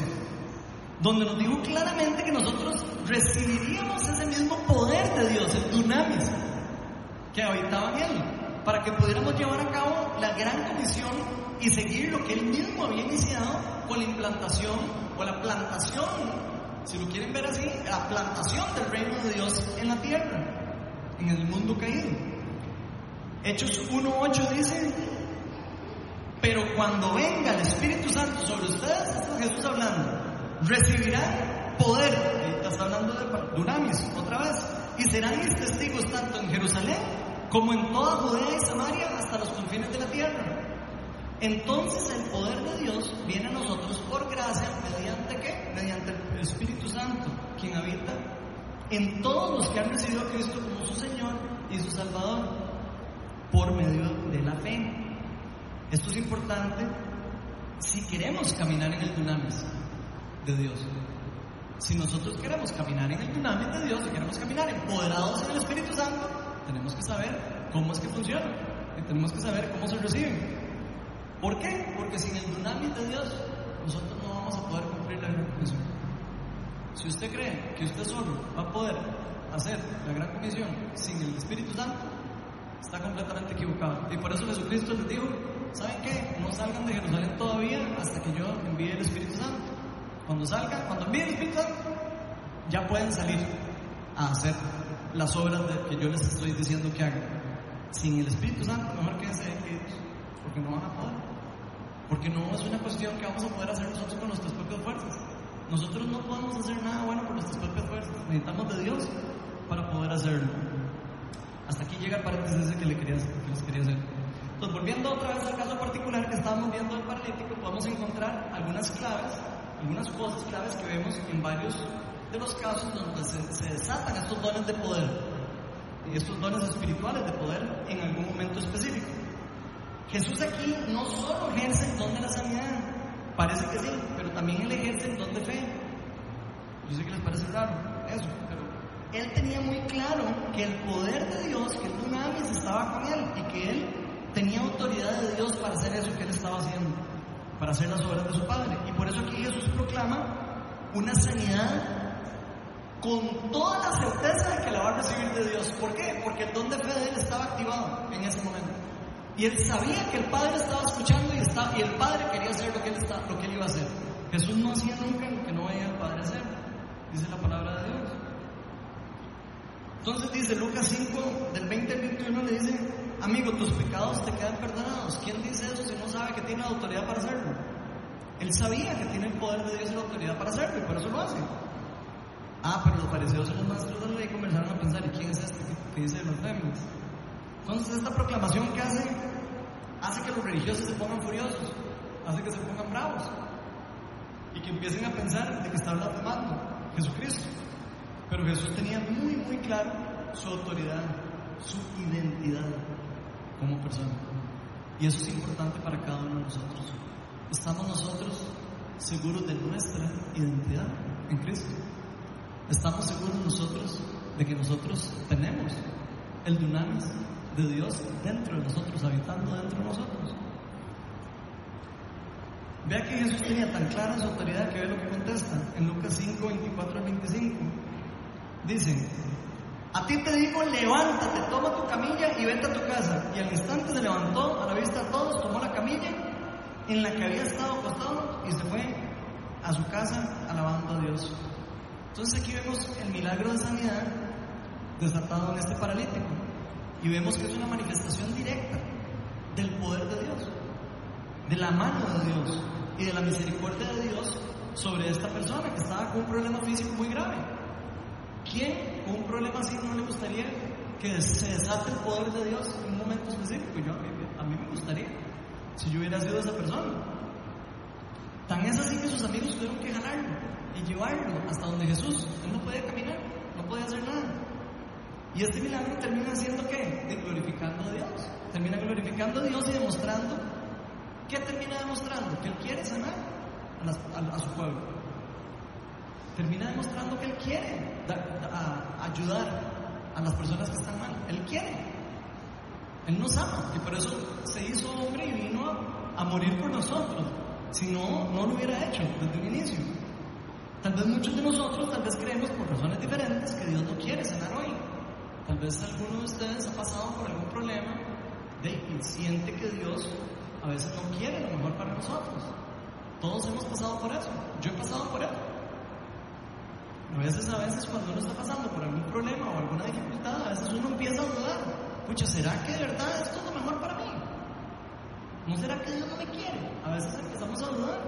donde nos dijo claramente que nosotros recibiríamos ese mismo poder de Dios, el dunamis, que habitaba en Él, para que pudiéramos llevar a cabo la gran comisión y seguir lo que Él mismo había iniciado con la implantación o la plantación, si lo quieren ver así, la plantación del reino de Dios en la tierra, en el mundo caído. Hechos 1.8 dice, pero cuando venga el Espíritu Santo sobre ustedes, esto es Jesús hablando, recibirán poder, está hablando de Dunamis otra vez, y serán mis testigos tanto en Jerusalén como en toda Judea y Samaria hasta los confines de la tierra. Entonces el poder de Dios viene a nosotros por gracia, mediante qué? Mediante el Espíritu Santo, quien habita en todos los que han recibido a Cristo como su Señor y su Salvador, por medio de la fe. Esto es importante si queremos caminar en el dunamis de Dios. Si nosotros queremos caminar en el dunamis de Dios, si queremos caminar empoderados en el Espíritu Santo, tenemos que saber cómo es que funciona y tenemos que saber cómo se recibe. ¿Por qué? Porque sin el dunamis de Dios, nosotros no vamos a poder cumplir la gran comisión. Si usted cree que usted solo va a poder hacer la gran comisión sin el Espíritu Santo, está completamente equivocado. Y por eso Jesucristo les dijo, ¿saben qué? No salgan de Jerusalén todavía hasta que yo envíe el Espíritu Santo. Cuando salgan, cuando envíe el Espíritu Santo, ya pueden salir a hacer las obras de, que yo les estoy diciendo que hagan. Sin el Espíritu Santo, mejor quédense quietos, porque no van a poder. Porque no es una cuestión que vamos a poder hacer nosotros con nuestras propias fuerzas. Nosotros no podemos hacer nada bueno por nuestras propias fuerzas. Necesitamos de Dios para poder hacerlo. Hasta aquí llega el paréntesis que, le quería, que les quería hacer. Entonces, volviendo otra vez al caso particular que estábamos viendo del paralítico, podemos encontrar algunas claves, algunas cosas claves que vemos en varios de los casos donde se, desatan estos dones de poder, estos dones espirituales de poder en algún momento específico. Jesús aquí no solo ejerce el don de la sanidad, parece que sí, pero también él ejerce el don de fe. Yo sé que les parece raro eso, pero él tenía muy claro que el poder de Dios, que el dunamis estaba con él y que él tenía autoridad de Dios para hacer eso que él estaba haciendo, para hacer las obras de su Padre. Y por eso aquí Jesús proclama una sanidad con toda la certeza de que la va a recibir de Dios. ¿Por qué? Porque el don de fe de él estaba activado en ese momento. Y él sabía que el Padre estaba escuchando y, está, y el Padre quería hacer lo que, él está, lo que él iba a hacer. Jesús no hacía nunca lo que no veía el Padre hacer, dice la palabra de Dios. Entonces dice Lucas 5, del 20 al 21, le dice, amigo, tus pecados te quedan perdonados. ¿Quién dice eso si no sabe que tiene autoridad para hacerlo? Él sabía que tiene el poder de Dios y la autoridad para hacerlo y por eso lo hace. Ah, pero los fariseos y los maestros de la ley comenzaron a pensar, ¿y quién es este que, dice blasfemias? Entonces esta proclamación que hace, hace que los religiosos se pongan furiosos, hace que se pongan bravos y que empiecen a pensar de que está blasfemando Jesucristo. Pero Jesús tenía muy, muy claro su autoridad, su identidad como persona. Y eso es importante para cada uno de nosotros. ¿Estamos nosotros seguros de nuestra identidad en Cristo? ¿Estamos seguros nosotros de que nosotros tenemos el dunamis de Dios dentro de nosotros, habitando dentro de nosotros? Vea que Jesús tenía tan clara su autoridad que ve lo que contesta en Lucas 5, 24 al 25. Dice, a ti te digo, levántate, toma tu camilla y vete a tu casa. Y al instante se levantó a la vista de todos, tomó la camilla en la que había estado acostado y se fue a su casa alabando a Dios. Entonces aquí vemos el milagro de sanidad desatado en este paralítico. Y vemos que es una manifestación directa del poder de Dios, de la mano de Dios y de la misericordia de Dios sobre esta persona que estaba con un problema físico muy grave. ¿Quién con un problema así no le gustaría que se desate el poder de Dios en un momento específico? Yo, a mí me gustaría, si yo hubiera sido esa persona. Tan es así que sus amigos tuvieron que jalarlo y llevarlo hasta donde Jesús. Él no podía caminar, no podía hacer nada. Y este milagro termina siendo qué? De glorificando a Dios. Termina glorificando a Dios y demostrando. ¿Qué termina demostrando? Que Él quiere sanar a su pueblo. Termina demostrando que Él quiere ayudar a las personas que están mal. Él quiere. Él nos ama. Y por eso se hizo hombre y vino a, a morir por nosotros. Si no, no lo hubiera hecho desde un inicio. Tal vez muchos de nosotros, tal vez creemos por razones diferentes que Dios no quiere sanar hoy. Tal vez alguno de ustedes ha pasado por algún problema y siente que Dios a veces no quiere lo mejor para nosotros. Todos hemos pasado por eso. Yo he pasado por eso. A veces, a veces cuando uno está pasando por algún problema o alguna dificultad, a veces uno empieza a dudar. Pucha, ¿será que de verdad esto es lo mejor para mí? ¿No será que Dios no me quiere? A veces empezamos a dudar.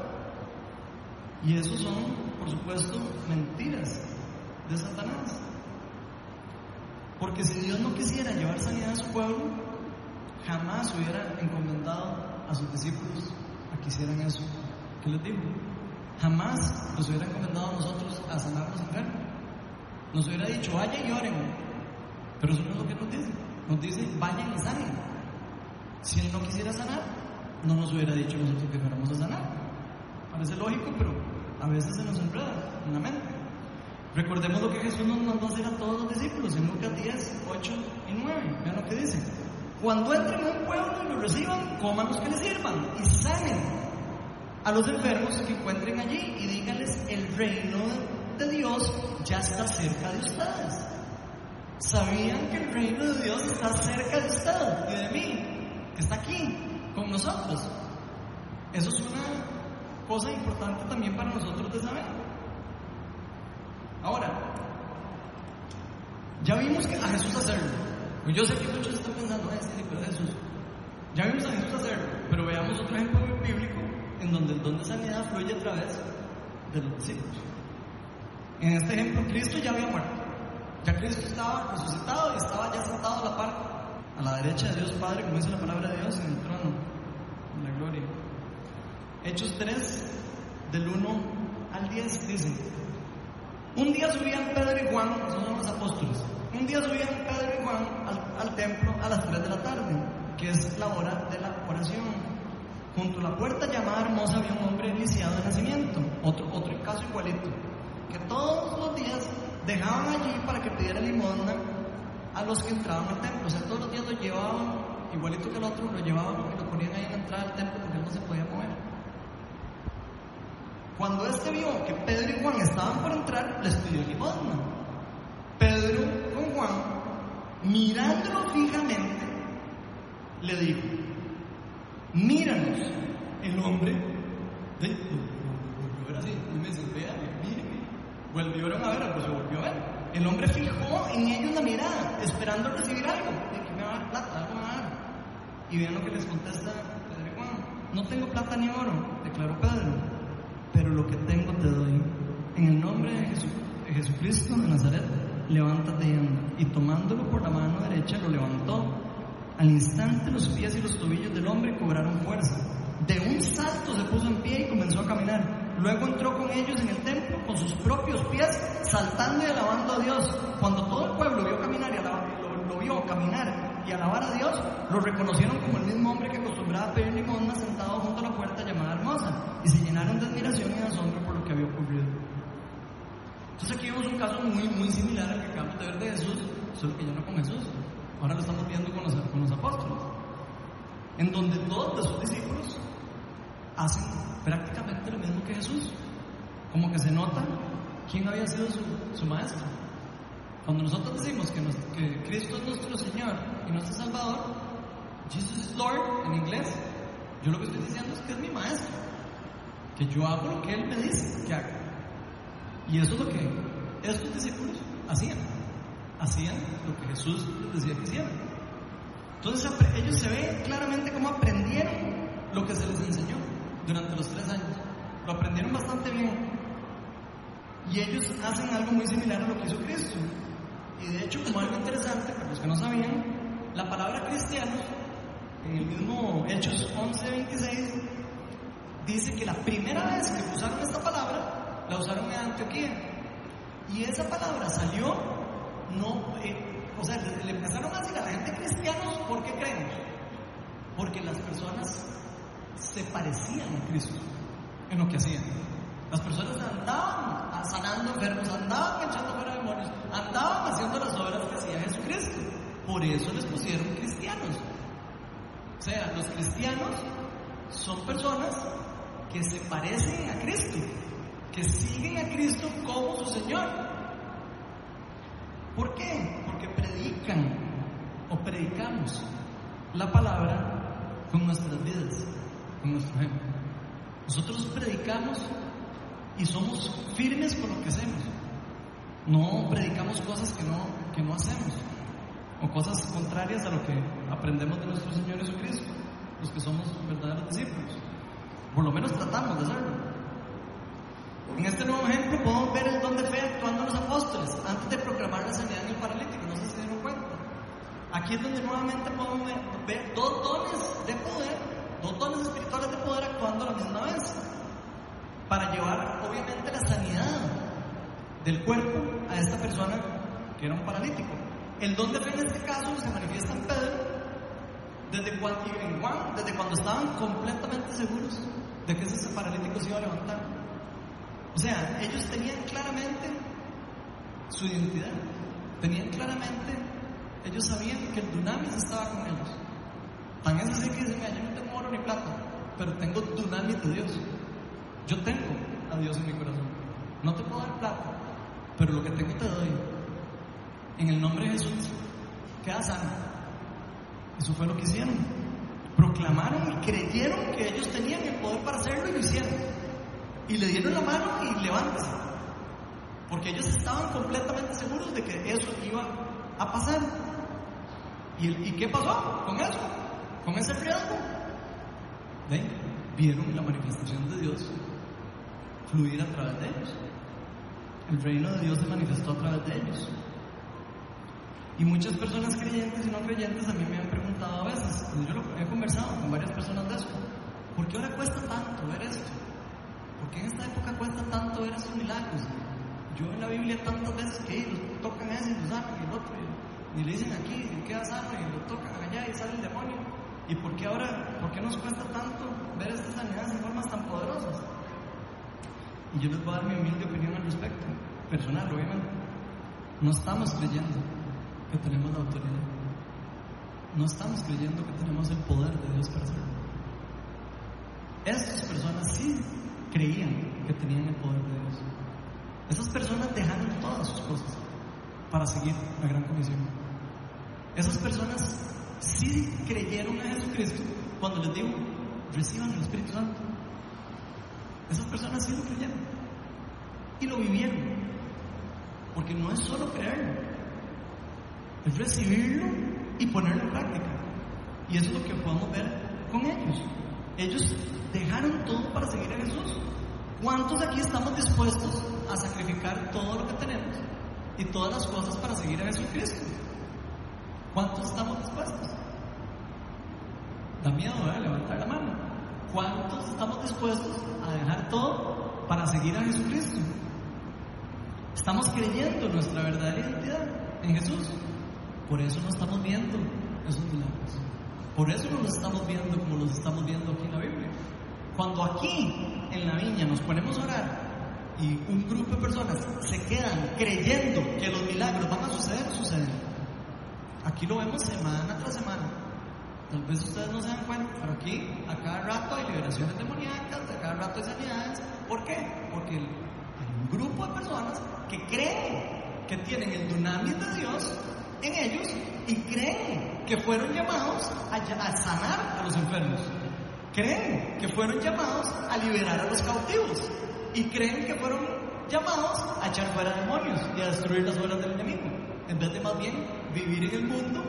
Y eso son, por supuesto, mentiras de Satanás. Porque si Dios no quisiera llevar sanidad a su pueblo, jamás hubiera encomendado a sus discípulos a que hicieran eso. ¿Qué les digo? Jamás nos hubiera encomendado a nosotros a sanar a los enfermos. Nos hubiera dicho, vayan y oren. Pero eso no es lo que nos dice. Nos dice, vayan y sanen. Si Él no quisiera sanar, no nos hubiera dicho nosotros que fuéramos a sanar. Parece lógico, pero a veces se nos enreda en la mente. Recordemos lo que Jesús nos mandó hacer a todos los discípulos en Lucas 10, 8 y 9. Vean lo que dice. Cuando entren a un pueblo y lo reciban, coman los que les sirvan y sanen a los enfermos que encuentren allí y díganles, el reino de Dios ya está cerca de ustedes. ¿Sabían que el reino de Dios está cerca de ustedes y de mí? Que está aquí, con nosotros. Eso es una cosa importante también para nosotros de saber. Ahora, ya vimos que a Jesús hacerlo. Pues yo sé que muchos están pensando, es pero Jesús. Ya vimos a Jesús hacerlo, pero veamos otro ejemplo bíblico en donde el don de sanidad fluye a través de los discípulos. En este ejemplo, Cristo ya había muerto. Ya Cristo estaba resucitado y estaba ya sentado a la parte, a la derecha de Dios Padre, como dice la palabra de Dios, en el trono, en la gloria. Hechos 3, del 1 al 10, dice, un día subían Pedro y Juan, son los apóstoles, un día subían Pedro y Juan al, al templo a las 3 de la tarde, que es la hora de la oración. Junto a la puerta llamada Hermosa había un hombre iniciado de nacimiento, otro, otro caso igualito, que todos los días dejaban allí para que pidiera limosna a los que entraban al templo. O sea, todos los días lo llevaban, igualito que el otro, lo llevaban y lo ponían ahí en la entrada del templo porque no se podía mover. Cuando este vio que Pedro y Juan estaban por entrar, les pidió limosna. Pedro con Juan, mirándolo fijamente, le dijo, míranos. El hombre volvió a ver así, me vea. Volvieron a ver, pues se volvió a ver. El hombre fijó en ellos la mirada, esperando recibir algo. ¿De me va a dar plata? Algo me va a dar. Y vean lo que les contesta Pedro Juan. No tengo plata ni oro, declaró Pedro, pero lo que tengo te doy. En el nombre de, Jesús, de Jesucristo de Nazaret, levántate y anda. Y tomándolo por la mano derecha, lo levantó Al instante los pies y los tobillos del hombre cobraron fuerza. De un salto se puso en pie y comenzó a caminar. Luego entró con ellos en el templo con sus propios pies, saltando y alabando a Dios. Cuando todo el pueblo vio caminar y lo, lo vio caminar y alabar a Dios, lo reconocieron como el mismo hombre que acostumbraba a pedir limosna sentado junto a la puerta llamada Hermosa, y se llenaron de admiración y de asombro por lo que había ocurrido. Entonces aquí vemos un caso muy, muy similar al que acabamos de ver de Jesús, solo que ya no con Jesús. Ahora lo estamos viendo con los, con apóstoles. En donde todos de sus discípulos hacen prácticamente lo mismo que Jesús. Como que se nota quién había sido su, maestro. Cuando nosotros decimos que, Cristo es nuestro Señor y nuestro Salvador, Jesus is Lord en inglés, yo lo que estoy diciendo es que es mi maestro, que yo hago lo que Él me dice que haga. Y eso es lo que estos discípulos hacían. Hacían lo que Jesús les decía que hicieran. Entonces ellos se ven claramente cómo aprendieron lo que se les enseñó durante los tres años. Lo aprendieron bastante bien. Y ellos hacen algo muy similar a lo que hizo Cristo. Y de hecho, como algo interesante, para los que no sabían, la palabra cristiano, en el mismo Hechos 11:26, dice que la primera vez que usaron esta palabra, la usaron en Antioquía. Y esa palabra salió, no, eh, o sea, le empezaron a decir a la gente cristianos, ¿por qué creemos? Porque las personas se parecían a Cristo en lo que hacían. Las personas andaban sanando enfermos, andaban echando fuera demonios, andaban haciendo las obras que hacía Jesucristo. Por eso les pusieron cristianos. O sea, los cristianos son personas que se parecen a Cristo, que siguen a Cristo como su Señor. ¿Por qué? Porque predican o predicamos la palabra con nuestras vidas con nuestro ejemplo. Nosotros predicamos y somos firmes con lo que hacemos. No predicamos cosas que no, que no hacemos o cosas contrarias a lo que aprendemos de nuestro Señor Jesucristo, los que somos verdaderos discípulos. Por lo menos tratamos de hacerlo. En este nuevo ejemplo podemos ver el don de fe actuando los apóstoles antes de proclamar la sanidad en el paralítico. No sé si se dieron cuenta. Aquí es donde nuevamente podemos ver dos dones de poder dos dones espirituales de poder actuando a la misma vez, para llevar obviamente la sanidad del cuerpo a esta persona que era un paralítico. El don de fe en este caso se manifiesta en Pedro desde cuando, en Juan, desde cuando estaban completamente seguros de que ese paralítico se iba a levantar. O sea, ellos tenían claramente su identidad, tenían claramente, ellos sabían que el dunamis estaba con ellos. Tan es así que dicen, yo no tengo ni plata, pero tengo dunamis de Dios. Yo tengo a Dios en mi corazón. No te puedo dar plata, pero lo que tengo te doy. En el nombre de Jesús, queda sano. Eso fue lo que hicieron. Proclamaron y creyeron que ellos tenían el poder para hacerlo y lo hicieron. Y le dieron la mano y levántese. Porque ellos estaban completamente seguros de que eso iba a pasar. ¿Y, ¿Y qué pasó con eso? con ese riesgo. ¿Ven? Vieron la manifestación de Dios fluir a través de ellos. El reino de Dios se manifestó a través de ellos. Y muchas personas creyentes y no creyentes a mí me han preguntado a veces, yo lo he conversado con varias personas de esto, ¿por qué ahora cuesta tanto ver esto? ¿Por qué en esta época cuesta tanto ver estos milagros? Yo en la Biblia tantas veces que los tocan ese y lo sacan y el otro, y, le dicen aquí, y queda sano, y lo tocan allá y sale el demonio. ¿Y por qué ahora, por qué nos cuesta tanto ver estas sanidades en formas tan poderosas? Y yo les voy a dar mi humilde opinión al respecto, personal, obviamente. No estamos creyendo que tenemos la autoridad. No estamos creyendo que tenemos el poder de Dios para hacerlo. Estas personas sí creían que tenían el poder de Dios. Esas personas dejaron todas sus cosas para seguir la gran comisión. Esas personas sí creyeron a Jesucristo cuando les digo, reciban el Espíritu Santo. Esas personas sí lo creyeron y lo vivieron. Porque no es solo creerlo, es recibirlo y ponerlo en práctica. Y eso es lo que podemos ver con ellos. Ellos dejaron todo para seguir a Jesús. ¿Cuántos aquí estamos dispuestos a sacrificar todo lo que tenemos y todas las cosas para seguir a Jesucristo? ¿Cuántos estamos dispuestos? Da miedo, ¿verdad? Levantar la mano. ¿Cuántos estamos dispuestos a dejar todo para seguir a Jesucristo? Estamos creyendo en nuestra verdadera identidad en Jesús. Por eso no estamos viendo esos milagros. Por eso no los estamos viendo como los estamos viendo aquí en la Biblia. Cuando aquí en la viña nos ponemos a orar y un grupo de personas se quedan creyendo que los milagros van a suceder, suceden. Aquí lo vemos semana tras semana. Tal vez ustedes no se dan cuenta, pero aquí a cada rato hay liberaciones demoníacas, a cada rato hay sanidades. ¿Por qué? Porque hay un grupo de personas que creen que tienen el dunamis de Dios en ellos y creen que fueron llamados a, a sanar a los enfermos. Creen que fueron llamados a liberar a los cautivos y creen que fueron llamados a echar fuera demonios y a destruir las obras del enemigo, en vez de más bien vivir en el mundo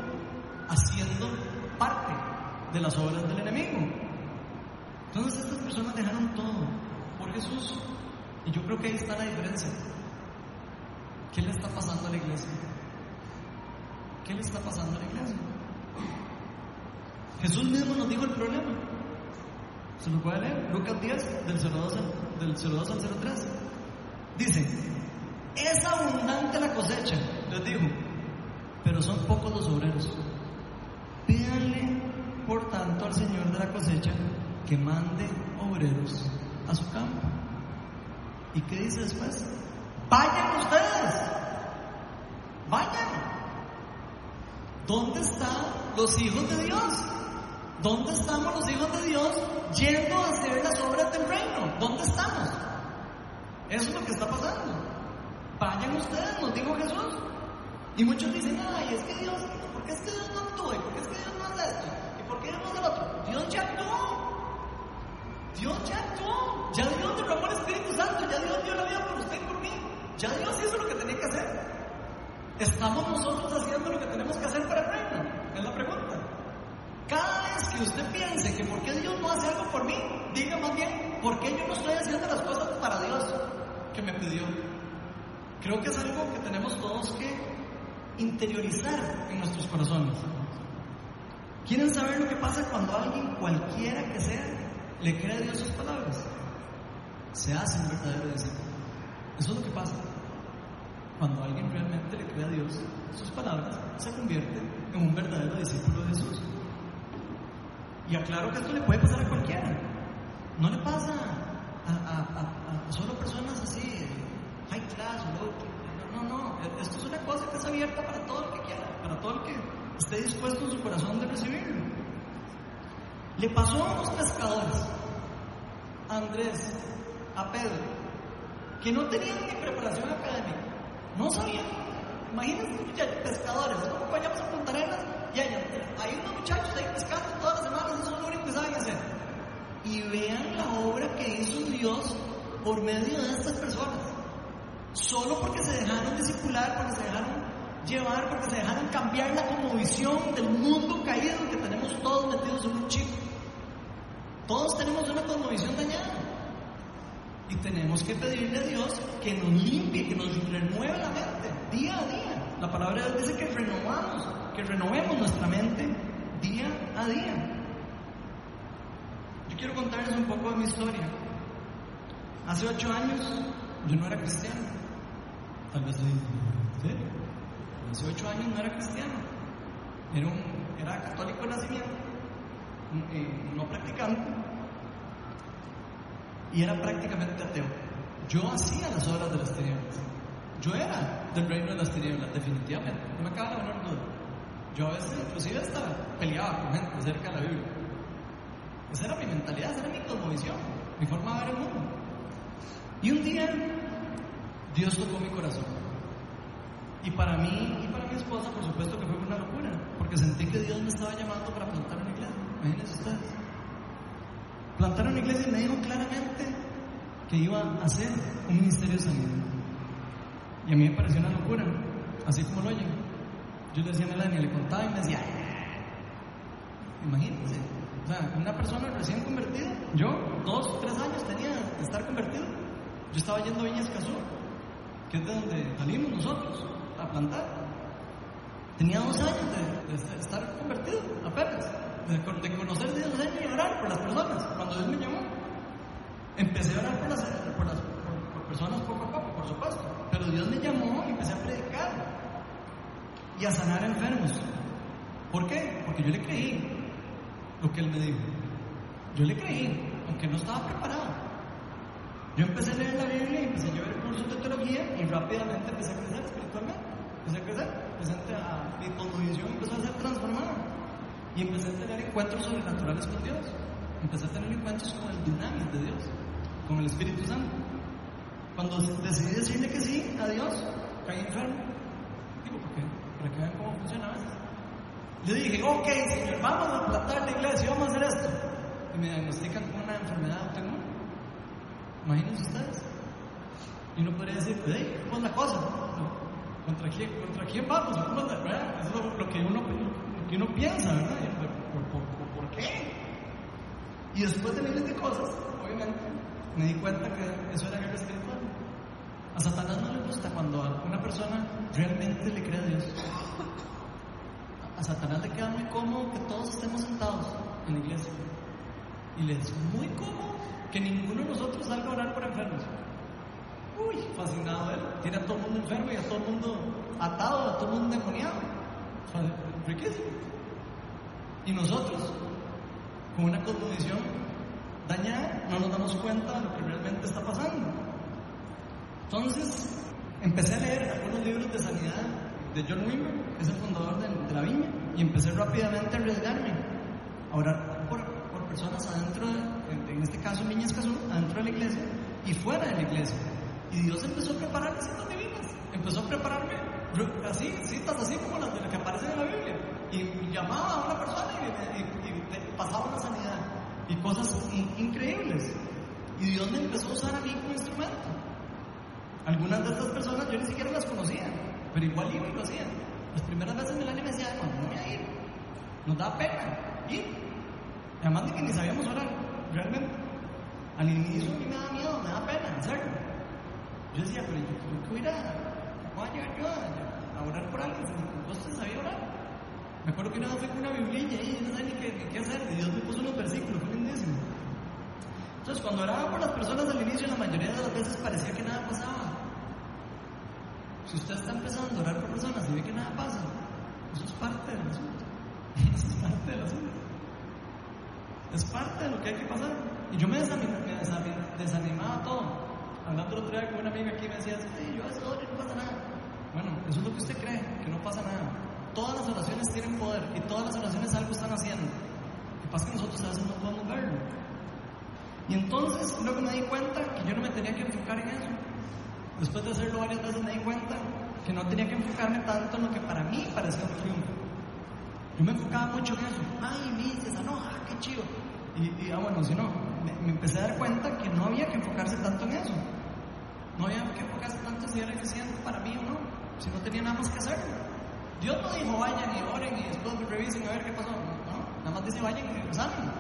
haciendo parte de las obras del enemigo. Entonces estas personas dejaron todo por Jesús y yo creo que ahí está la diferencia. ¿Qué le está pasando a la iglesia? ¿Qué le está pasando a la iglesia? Jesús mismo nos dijo el problema. ¿Se lo puede leer? Lucas 10, del 02 al, del 02 al 03. Dice, es abundante la cosecha, les dijo, pero son pocos los obreros. Pídanle, por tanto, al Señor de la cosecha que mande obreros a su campo. ¿Y qué dice después? Vayan ustedes, vayan. ¿Dónde están los hijos de Dios? ¿Dónde estamos los hijos de Dios yendo a hacer las obras del reino? ¿Dónde estamos? Eso es lo que está pasando. Vayan ustedes, nos dijo Jesús. Y muchos dicen, ay, es que Dios, ¿por qué es que Dios no actúa? ¿Por qué es que Dios no hace esto? ¿Y por qué Dios no hace lo otro? Dios ya actuó. Dios ya actuó. Ya Dios derramó el Espíritu Santo. Ya Dios dio la vida por usted y por mí. Ya Dios hizo lo que tenía que hacer. ¿Estamos nosotros haciendo lo que tenemos que hacer para el reino? Es la pregunta. Cada vez que usted piense que por qué Dios no hace algo por mí, diga más bien, ¿por qué yo no estoy haciendo las cosas para Dios que me pidió? Creo que es algo que tenemos todos que interiorizar en nuestros corazones. ¿Quieren saber lo que pasa cuando alguien, cualquiera que sea, le cree a Dios sus palabras? Se hace un verdadero discípulo. Eso es lo que pasa. Cuando alguien realmente le cree a Dios sus palabras, se convierte en un verdadero discípulo de Jesús. Y aclaro que esto le puede pasar a cualquiera. No le pasa a, solo personas así, high class low. No, no, no. Esto es una cosa que es abierta para todo el que quiera, para todo el que esté dispuesto en su corazón de recibirlo. Le pasó a unos pescadores, a Andrés, a Pedro, que no tenían ni preparación académica, no sabían. Imagínense muchachos, pescadores, ¿cómo vayamos a Punta Arenas? Y hay, hay unos muchachos ahí pescando todas las semanas, eso es lo único que saben hacer. Y vean la obra que hizo Dios por medio de estas personas. Solo porque se dejaron discipular, porque se dejaron llevar, porque se dejaron cambiar la cosmovisión del mundo caído que tenemos todos metidos en un chip. Todos tenemos una cosmovisión dañada. Y tenemos que pedirle a Dios que nos limpie, que nos renueve la mente día a día. La palabra de Dios dice que renovamos, que renovemos nuestra mente día a día. Yo quiero contarles un poco de mi historia. Hace ocho años yo no era cristiano. Tal vez ¿sí? Hace ocho años no era cristiano. Era, era católico de nacimiento, eh, no practicante, y era prácticamente ateo. Yo hacía las obras de las tinieblas. Yo era del reino de las tinieblas, definitivamente. No me cabe la menor duda. Yo a veces, inclusive, hasta peleaba con gente acerca de la Biblia. Esa era mi mentalidad, esa era mi cosmovisión, mi forma de ver el mundo. Y un día, Dios tocó mi corazón. Y para mí y para mi esposa, por supuesto que fue una locura, porque sentí que Dios me estaba llamando para plantar una iglesia. Imagínense ustedes. Plantar una iglesia y me dijo claramente que iba a hacer un ministerio de sanidad. Y a mí me pareció una locura, así como lo oyen. Yo le decía a Melania, le contaba y me decía, imagínense, o sea, una persona recién convertida, yo, dos, tres años tenía de estar convertido. Yo estaba yendo a Viñas Casú, que es de donde salimos nosotros a plantar. Tenía dos años de, de estar convertido, apenas. de, conocer a Dios y orar por las personas. Cuando Dios me llamó, empecé a orar por las por personas poco a poco, por supuesto. Pero Dios me llamó y empecé a predicar y a sanar enfermos. ¿Por qué? Porque yo le creí lo que Él me dijo. Yo le creí, aunque no estaba preparado. Yo empecé a leer la Biblia y empecé a llevar cursos de teología y rápidamente empecé a crecer espiritualmente. Empecé a crecer, empecé a, mi cosmovisión empezó a ser transformada. Y empecé a tener encuentros sobrenaturales con Dios. Empecé a tener encuentros con el dinámico de Dios, con el Espíritu Santo. Cuando decidí decirle que sí a Dios, caí enfermo. Digo, ¿por qué? Para que vean cómo funciona a veces. Le dije, ok, Señor, vamos a plantar la iglesia, vamos a hacer esto. Y me diagnostican con una enfermedad autoinmune. Imagínense ustedes. Y uno podría decir, hey, ¿cómo es la cosa? ¿Contra quién, contra quién vamos? ¿Cómo es la, Eso es lo, que uno, piensa, ¿verdad? ¿Por, qué? Y después de miles de cosas, obviamente, me di cuenta que eso era guerra espiritual. A Satanás no le gusta cuando una persona realmente le cree a Dios. A Satanás le queda muy cómodo que todos estemos sentados en la iglesia. Y le es muy cómodo que ninguno de nosotros salga a orar por enfermos. Uy, fascinado él. Tiene a todo el mundo enfermo y a todo el mundo atado, a todo el mundo endemoniado. Riquísimo. Y nosotros, con una cosmovisión dañada, no nos damos cuenta de lo que realmente está pasando. Entonces, empecé a leer algunos libros de sanidad de John Wimber, que es el fundador de, la viña, y empecé rápidamente a arriesgarme, a orar por, personas adentro, en, este caso en Viña Escazú, adentro de la iglesia y fuera de la iglesia. Y Dios empezó a preparar citas divinas, empezó a prepararme así, citas así como las de las que aparecen en la Biblia. Y, llamaba a una persona y, pasaba una sanidad y cosas increíbles. Y Dios me empezó a usar a mí como instrumento. Algunas de estas personas yo ni siquiera las conocía, pero igual iba y lo hacía. Las primeras veces en el año me decía, no voy a ir. Nos da pena ir. Además de que ni sabíamos orar, realmente. Al inicio a mí me da miedo, me da pena, en. Yo decía, pero yo, ¿qué voy a ir a, llegar yo a, orar por alguien no se sabía orar? Me acuerdo que una vez con una biblilla y no sabía ni qué, qué hacer, y Dios me puso unos versículos, fue lindísimo. Entonces, cuando oraba por las personas al inicio, la mayoría de las veces parecía que nada pasaba. Si usted está empezando a orar por personas y ve que nada pasa, eso es parte del asunto. Eso es parte del asunto. Es parte de lo que hay que pasar. Y yo me, desanimaba, todo. Hablando el otro día con una amiga aquí me decía, sí, yo eso no pasa nada. Bueno, eso es lo que usted cree, que no pasa nada. Todas las oraciones tienen poder y todas las oraciones algo están haciendo. Lo que pasa es que nosotros a veces no podemos verlo. Y entonces luego me di cuenta que yo no me tenía que enfocar en eso. Después de hacerlo varias veces me di cuenta que no tenía que enfocarme tanto en lo que para mí parecía un triunfo. Yo me enfocaba mucho en eso. Ay, mi esa no, ah, qué chido. Y, ah, bueno, si no, me, empecé a dar cuenta que no había que enfocarse tanto en eso. No había que enfocarse tanto si era eficiente para mí o no, si no tenía nada más que hacer. Dios no dijo vayan y oren y después revisen a ver qué pasó. No, nada más dice vayan y examen,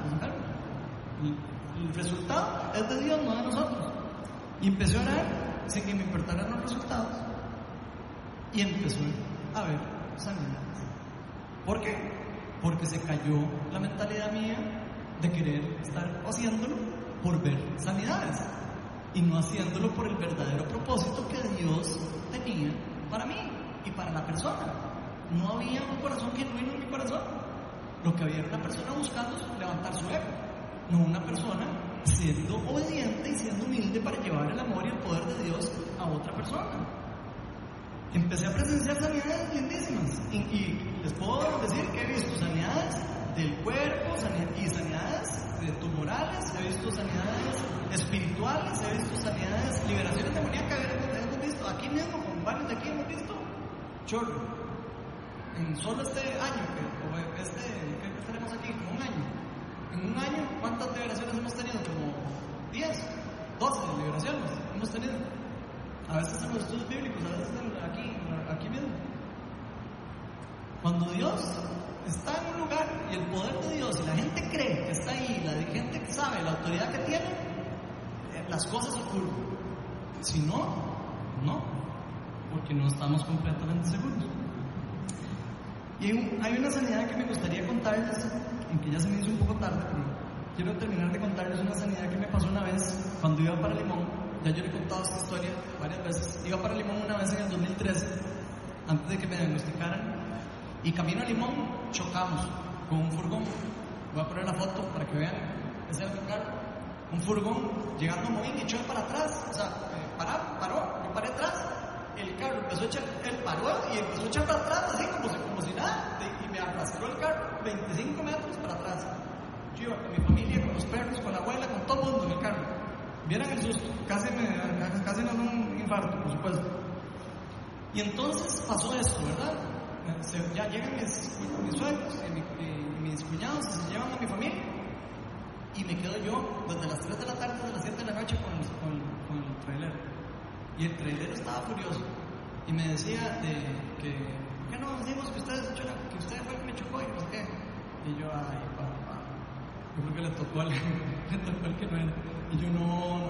el, el resultado es de Dios, no de nosotros. Y empecé a orar sin que me importaran los resultados. Y empezó a ver sanidades. ¿Por qué? Porque se cayó la mentalidad mía de querer estar haciéndolo por ver sanidades y no haciéndolo por el verdadero propósito que Dios tenía para mí y para la persona. No había un corazón genuino en mi corazón. Lo que había era una persona buscando levantar su ego, no una persona siendo obediente y siendo humilde para llevar el amor y el poder de Dios a otra persona. Empecé a presenciar sanidades lindísimas y, les puedo decir que he visto sanidades del cuerpo y sanidades de tumorales, he visto sanidades espirituales, he visto sanidades, liberaciones demoníacas, hemos visto aquí mismo, con varios de aquí hemos visto chorro. En solo este año, este, que estaremos aquí, como un año, en un año, ¿cuántas liberaciones hemos tenido? Como 10, 12 liberaciones hemos tenido. A veces en los estudios bíblicos, a veces aquí, aquí mismo. Cuando Dios está en un lugar y el poder de Dios y la gente cree que está ahí, la gente que sabe la autoridad que tiene, eh, las cosas ocurren. Si no, no, porque no estamos completamente seguros. Y hay una sanidad que me gustaría contarles aunque ya se me hizo un poco tarde, quiero terminar de contarles una sanidad que me pasó una vez cuando iba para Limón. Ya yo le he contado esta historia varias veces. Iba para Limón una vez en el 2013, antes de que me diagnosticaran, y camino a Limón chocamos con un furgón. Voy a poner la foto para que vean. Ese era mi carro. Un furgón llegando a Moín y echó para atrás. O sea, eh, paró, paró, yo paré atrás. El carro empezó a echar, él paró y empezó a echar para atrás, así como si, nada. Y me arrastró el carro 25 metros para atrás. Yo iba con mi familia, con los perros, con la abuela, con todo el mundo en carro. Vieran el susto, casi me, casi me da un infarto, por supuesto. Y entonces pasó esto, ¿verdad? Se- ya llegan mis, mis suegros y, mi- y mis cuñados y se llevan a mi familia. Y me quedo yo desde las 3 de la tarde hasta las 7 de la noche con, con, con el trailer. Y el trailer estaba furioso. Y me decía de que, ¿por qué no decimos que usted, que usted fue el que me chocó y sé qué? Y yo, ay, papá. Yo creo que le tocó al, le tocó al que no era. Y yo, no,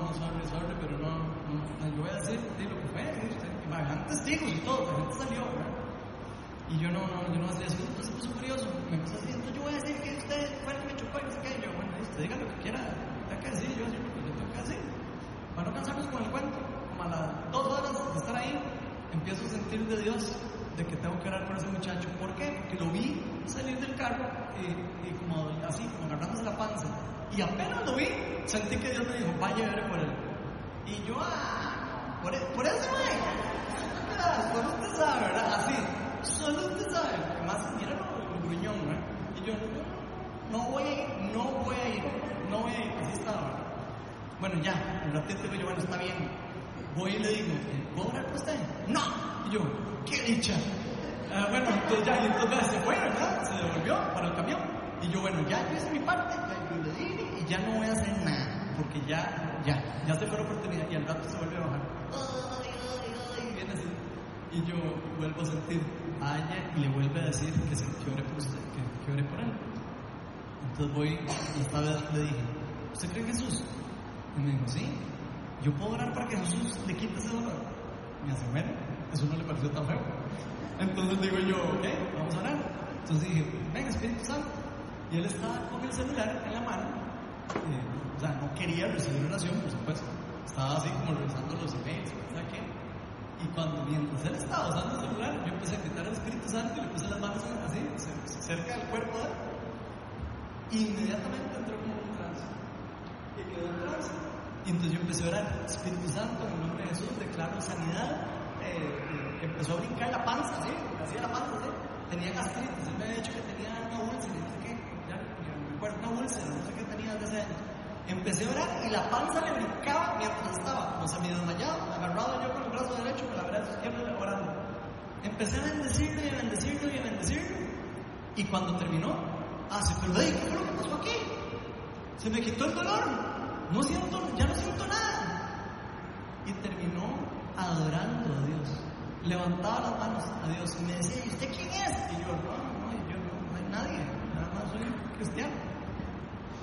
no, sorry, sorry, pero no, no, yo voy a decir sí, lo que fue. sí, usted. Y dejaron testigos y todo, la gente salió, ¿verdad? Y yo no, no, yo no hacía eso. Entonces puso curioso. Me empezó a decir, entonces yo voy a decir que usted fue el que me. Y yo, bueno, usted diga lo que quiera, tenga que decir, yo decir lo tengo que decir. Para no cansarnos con el cuento, como a las dos horas de estar ahí, empiezo a sentir de Dios de que tengo que orar por ese muchacho. ¿Por qué? Porque lo vi salir del carro y, y como así, como agarrándose la panza. Y apenas lo vi, sentí que Dios me dijo, vaya ver por él. Y yo, ah, por, e- por eso, güey. Solo usted sabe, ¿verdad? Así, solo usted sabe. Además, mira lo, gruñón, ¿verdad? Y yo, no, no voy no voy a ir, no voy a ir, así estaba. Bueno, ya, un ratito digo yo, bueno, está bien. Voy y le digo, ¿puedo orar por usted? ¡No! Y yo, ¡qué dicha! Ah, bueno, entonces ya, y entonces se fue, ¿verdad? Se devolvió para el camión. Y yo, bueno, ya yo hice mi parte, ya yo le dije, y ya no voy a hacer nada, porque ya, ya, ya se fue la oportunidad, y al rato se vuelve a bajar. Y yo vuelvo a sentir, y le vuelve a decir que, se, que por que, que por él. Entonces voy y esta vez le dije, ¿usted cree en Jesús? Y me dijo, sí. Yo puedo orar para que Jesús le quite ese dolor. Me hace, bueno, eso no le pareció tan feo. Entonces digo yo, ok, vamos a orar. Entonces dije, venga, Espíritu Santo. Y él estaba con el celular en la mano. eh, o sea, no quería recibir oración, por supuesto. Estaba así como revisando los emails, ¿sabes qué? Y cuando, mientras él estaba usando el celular, yo empecé a gritar al Espíritu Santo y le puse las manos así, ce- cerca del cuerpo de él. Inmediatamente entró como un trance. Y quedó en trance. Y entonces yo empecé a orar, Espíritu Santo, en el nombre de Jesús, declaro sanidad. Eh, empezó a brincar la panza, ¿sí? Hacía la panza, ¿sí? Tenía gastritis, él me había dicho que tenía una úlcera, no sé qué, ya, me acuerdo, una úlcera, no sé qué tenía desde años. Empecé a orar y la panza le brincaba mientras estaba, o sea, medio desmayado, agarrado yo con el brazo derecho, con la brazo izquierdo orando. Empecé a bendecirlo y a bendecirlo y a bendecirlo. Y cuando terminó, ah, sí, pero ¿qué fue lo que pasó aquí? Se me quitó el dolor. No siento, ya no siento nada. Y terminó adorando a Dios. Levantaba las manos a Dios y me decía, ¿y usted quién es? Y yo, no, no, yo no, no hay nadie, nada más soy cristiano.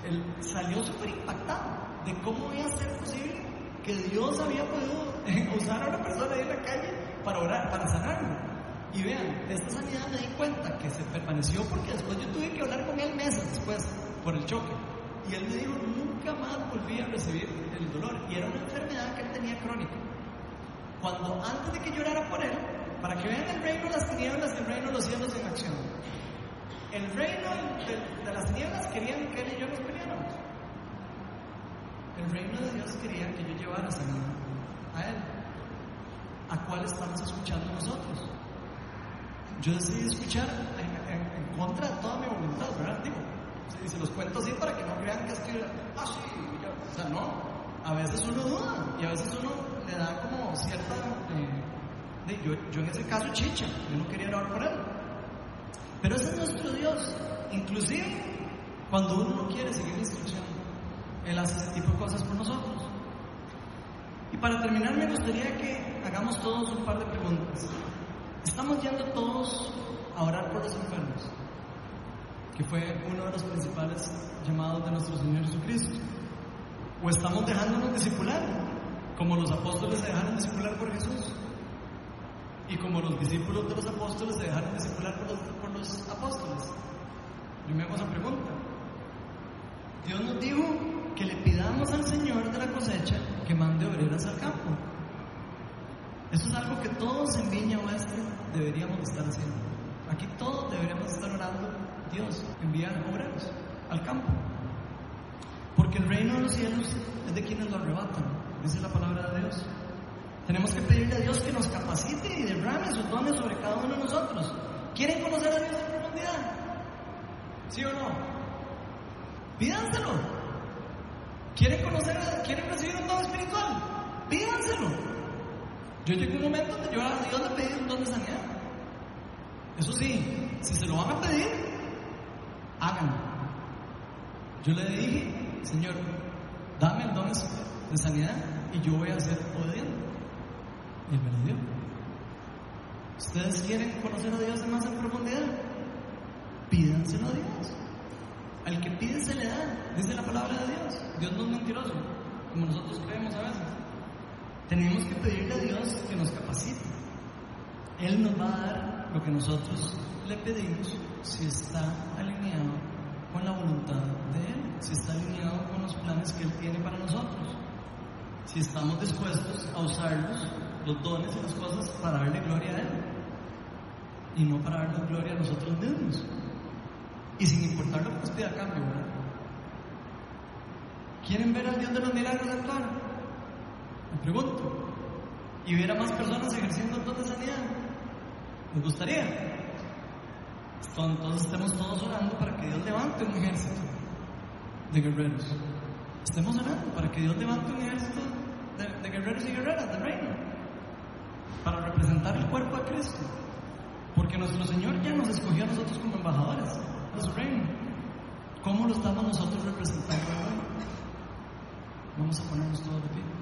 Él salió súper impactado de cómo iba a ser posible que Dios había podido usar a una persona ahí en la calle para orar, para sanarlo. Y vean, esta sanidad me di cuenta que se permaneció porque después yo tuve que hablar con él meses después por el choque. Y él me dijo, nunca más volví a recibir el dolor. Y era una enfermedad que él tenía crónica. Cuando antes de que llorara por él, para que vean el reino las tinieblas el reino los cielos en acción. El reino de, las tinieblas querían que él y yo nos peleáramos. El reino de Dios quería que yo llevara sanidad a él. ¿A cuál estamos escuchando nosotros? Yo decidí escuchar en, contra de toda mi voluntad, ¿verdad? Digo, y se los cuento así para que no crean que es que, ah, sí, yo- o sea, no. A veces uno duda y a veces uno le da como cierta. eh, de- yo, yo en ese caso chicha, yo no quería orar por él. Pero ese es nuestro Dios. Inclusive, cuando uno no quiere seguir la instrucción, Él hace tipo de cosas por nosotros. Y para terminar, me gustaría que hagamos todos un par de preguntas. ¿Estamos yendo todos a orar por los enfermos? Que fue uno de los principales llamados de nuestro Señor Jesucristo. ¿O estamos dejándonos discipular? Como los apóstoles se dejaron discipular por Jesús. Y como los discípulos de los apóstoles se dejaron discipular por los, los apóstoles. Esa pregunta. Dios nos dijo que le pidamos al Señor de la cosecha que mande obreras al campo. Eso es algo que todos en Viña Oeste deberíamos estar haciendo. Aquí todos deberíamos estar orando, Dios, enviar obreros al campo. Porque el reino de los cielos es de quienes lo arrebatan. Es la palabra de Dios. Tenemos que pedirle a Dios que nos capacite y derrame sus dones sobre cada uno de nosotros. ¿Quieren conocer a Dios en profundidad? ¿Sí o no? Pídanselo. ¿Quieren conocer, quieren recibir un don espiritual? Pídanselo. Yo llegué a un momento donde yo a Dios le pedí un don de sanidad. Eso sí, si se lo van a pedir, háganlo. Yo le dije, Señor, dame el don de sanidad y yo voy a ser obediente. Y él me lo dio. ¿Ustedes quieren conocer a Dios más en profundidad? Pídanselo a Dios. Al que pide se le da, dice la palabra de Dios. Dios no es mentiroso, como nosotros creemos a veces. Tenemos que pedirle a Dios que nos capacite. Él nos va a dar lo que nosotros le pedimos si está alineado con la voluntad de Él, si está alineado con los planes que Él tiene para nosotros, si estamos dispuestos a usarlos, los dones y las cosas, para darle gloria a Él y no para darle gloria a nosotros mismos. Y sin importar lo que nos pida cambio. ¿Quieren ver al Dios de los milagros actuar? Me pregunto. ¿Y ver a más personas ejerciendo el don de sanidad? ¿Les gustaría? Entonces estemos todos orando para que Dios levante un ejército de guerreros. Estemos orando para que Dios levante un ejército de, de guerreros y guerreras del reino. Para representar el cuerpo de Cristo. Porque nuestro Señor ya nos escogió a nosotros como embajadores de su reino. ¿Cómo lo estamos nosotros representando hoy? Vamos a ponernos todos de pie.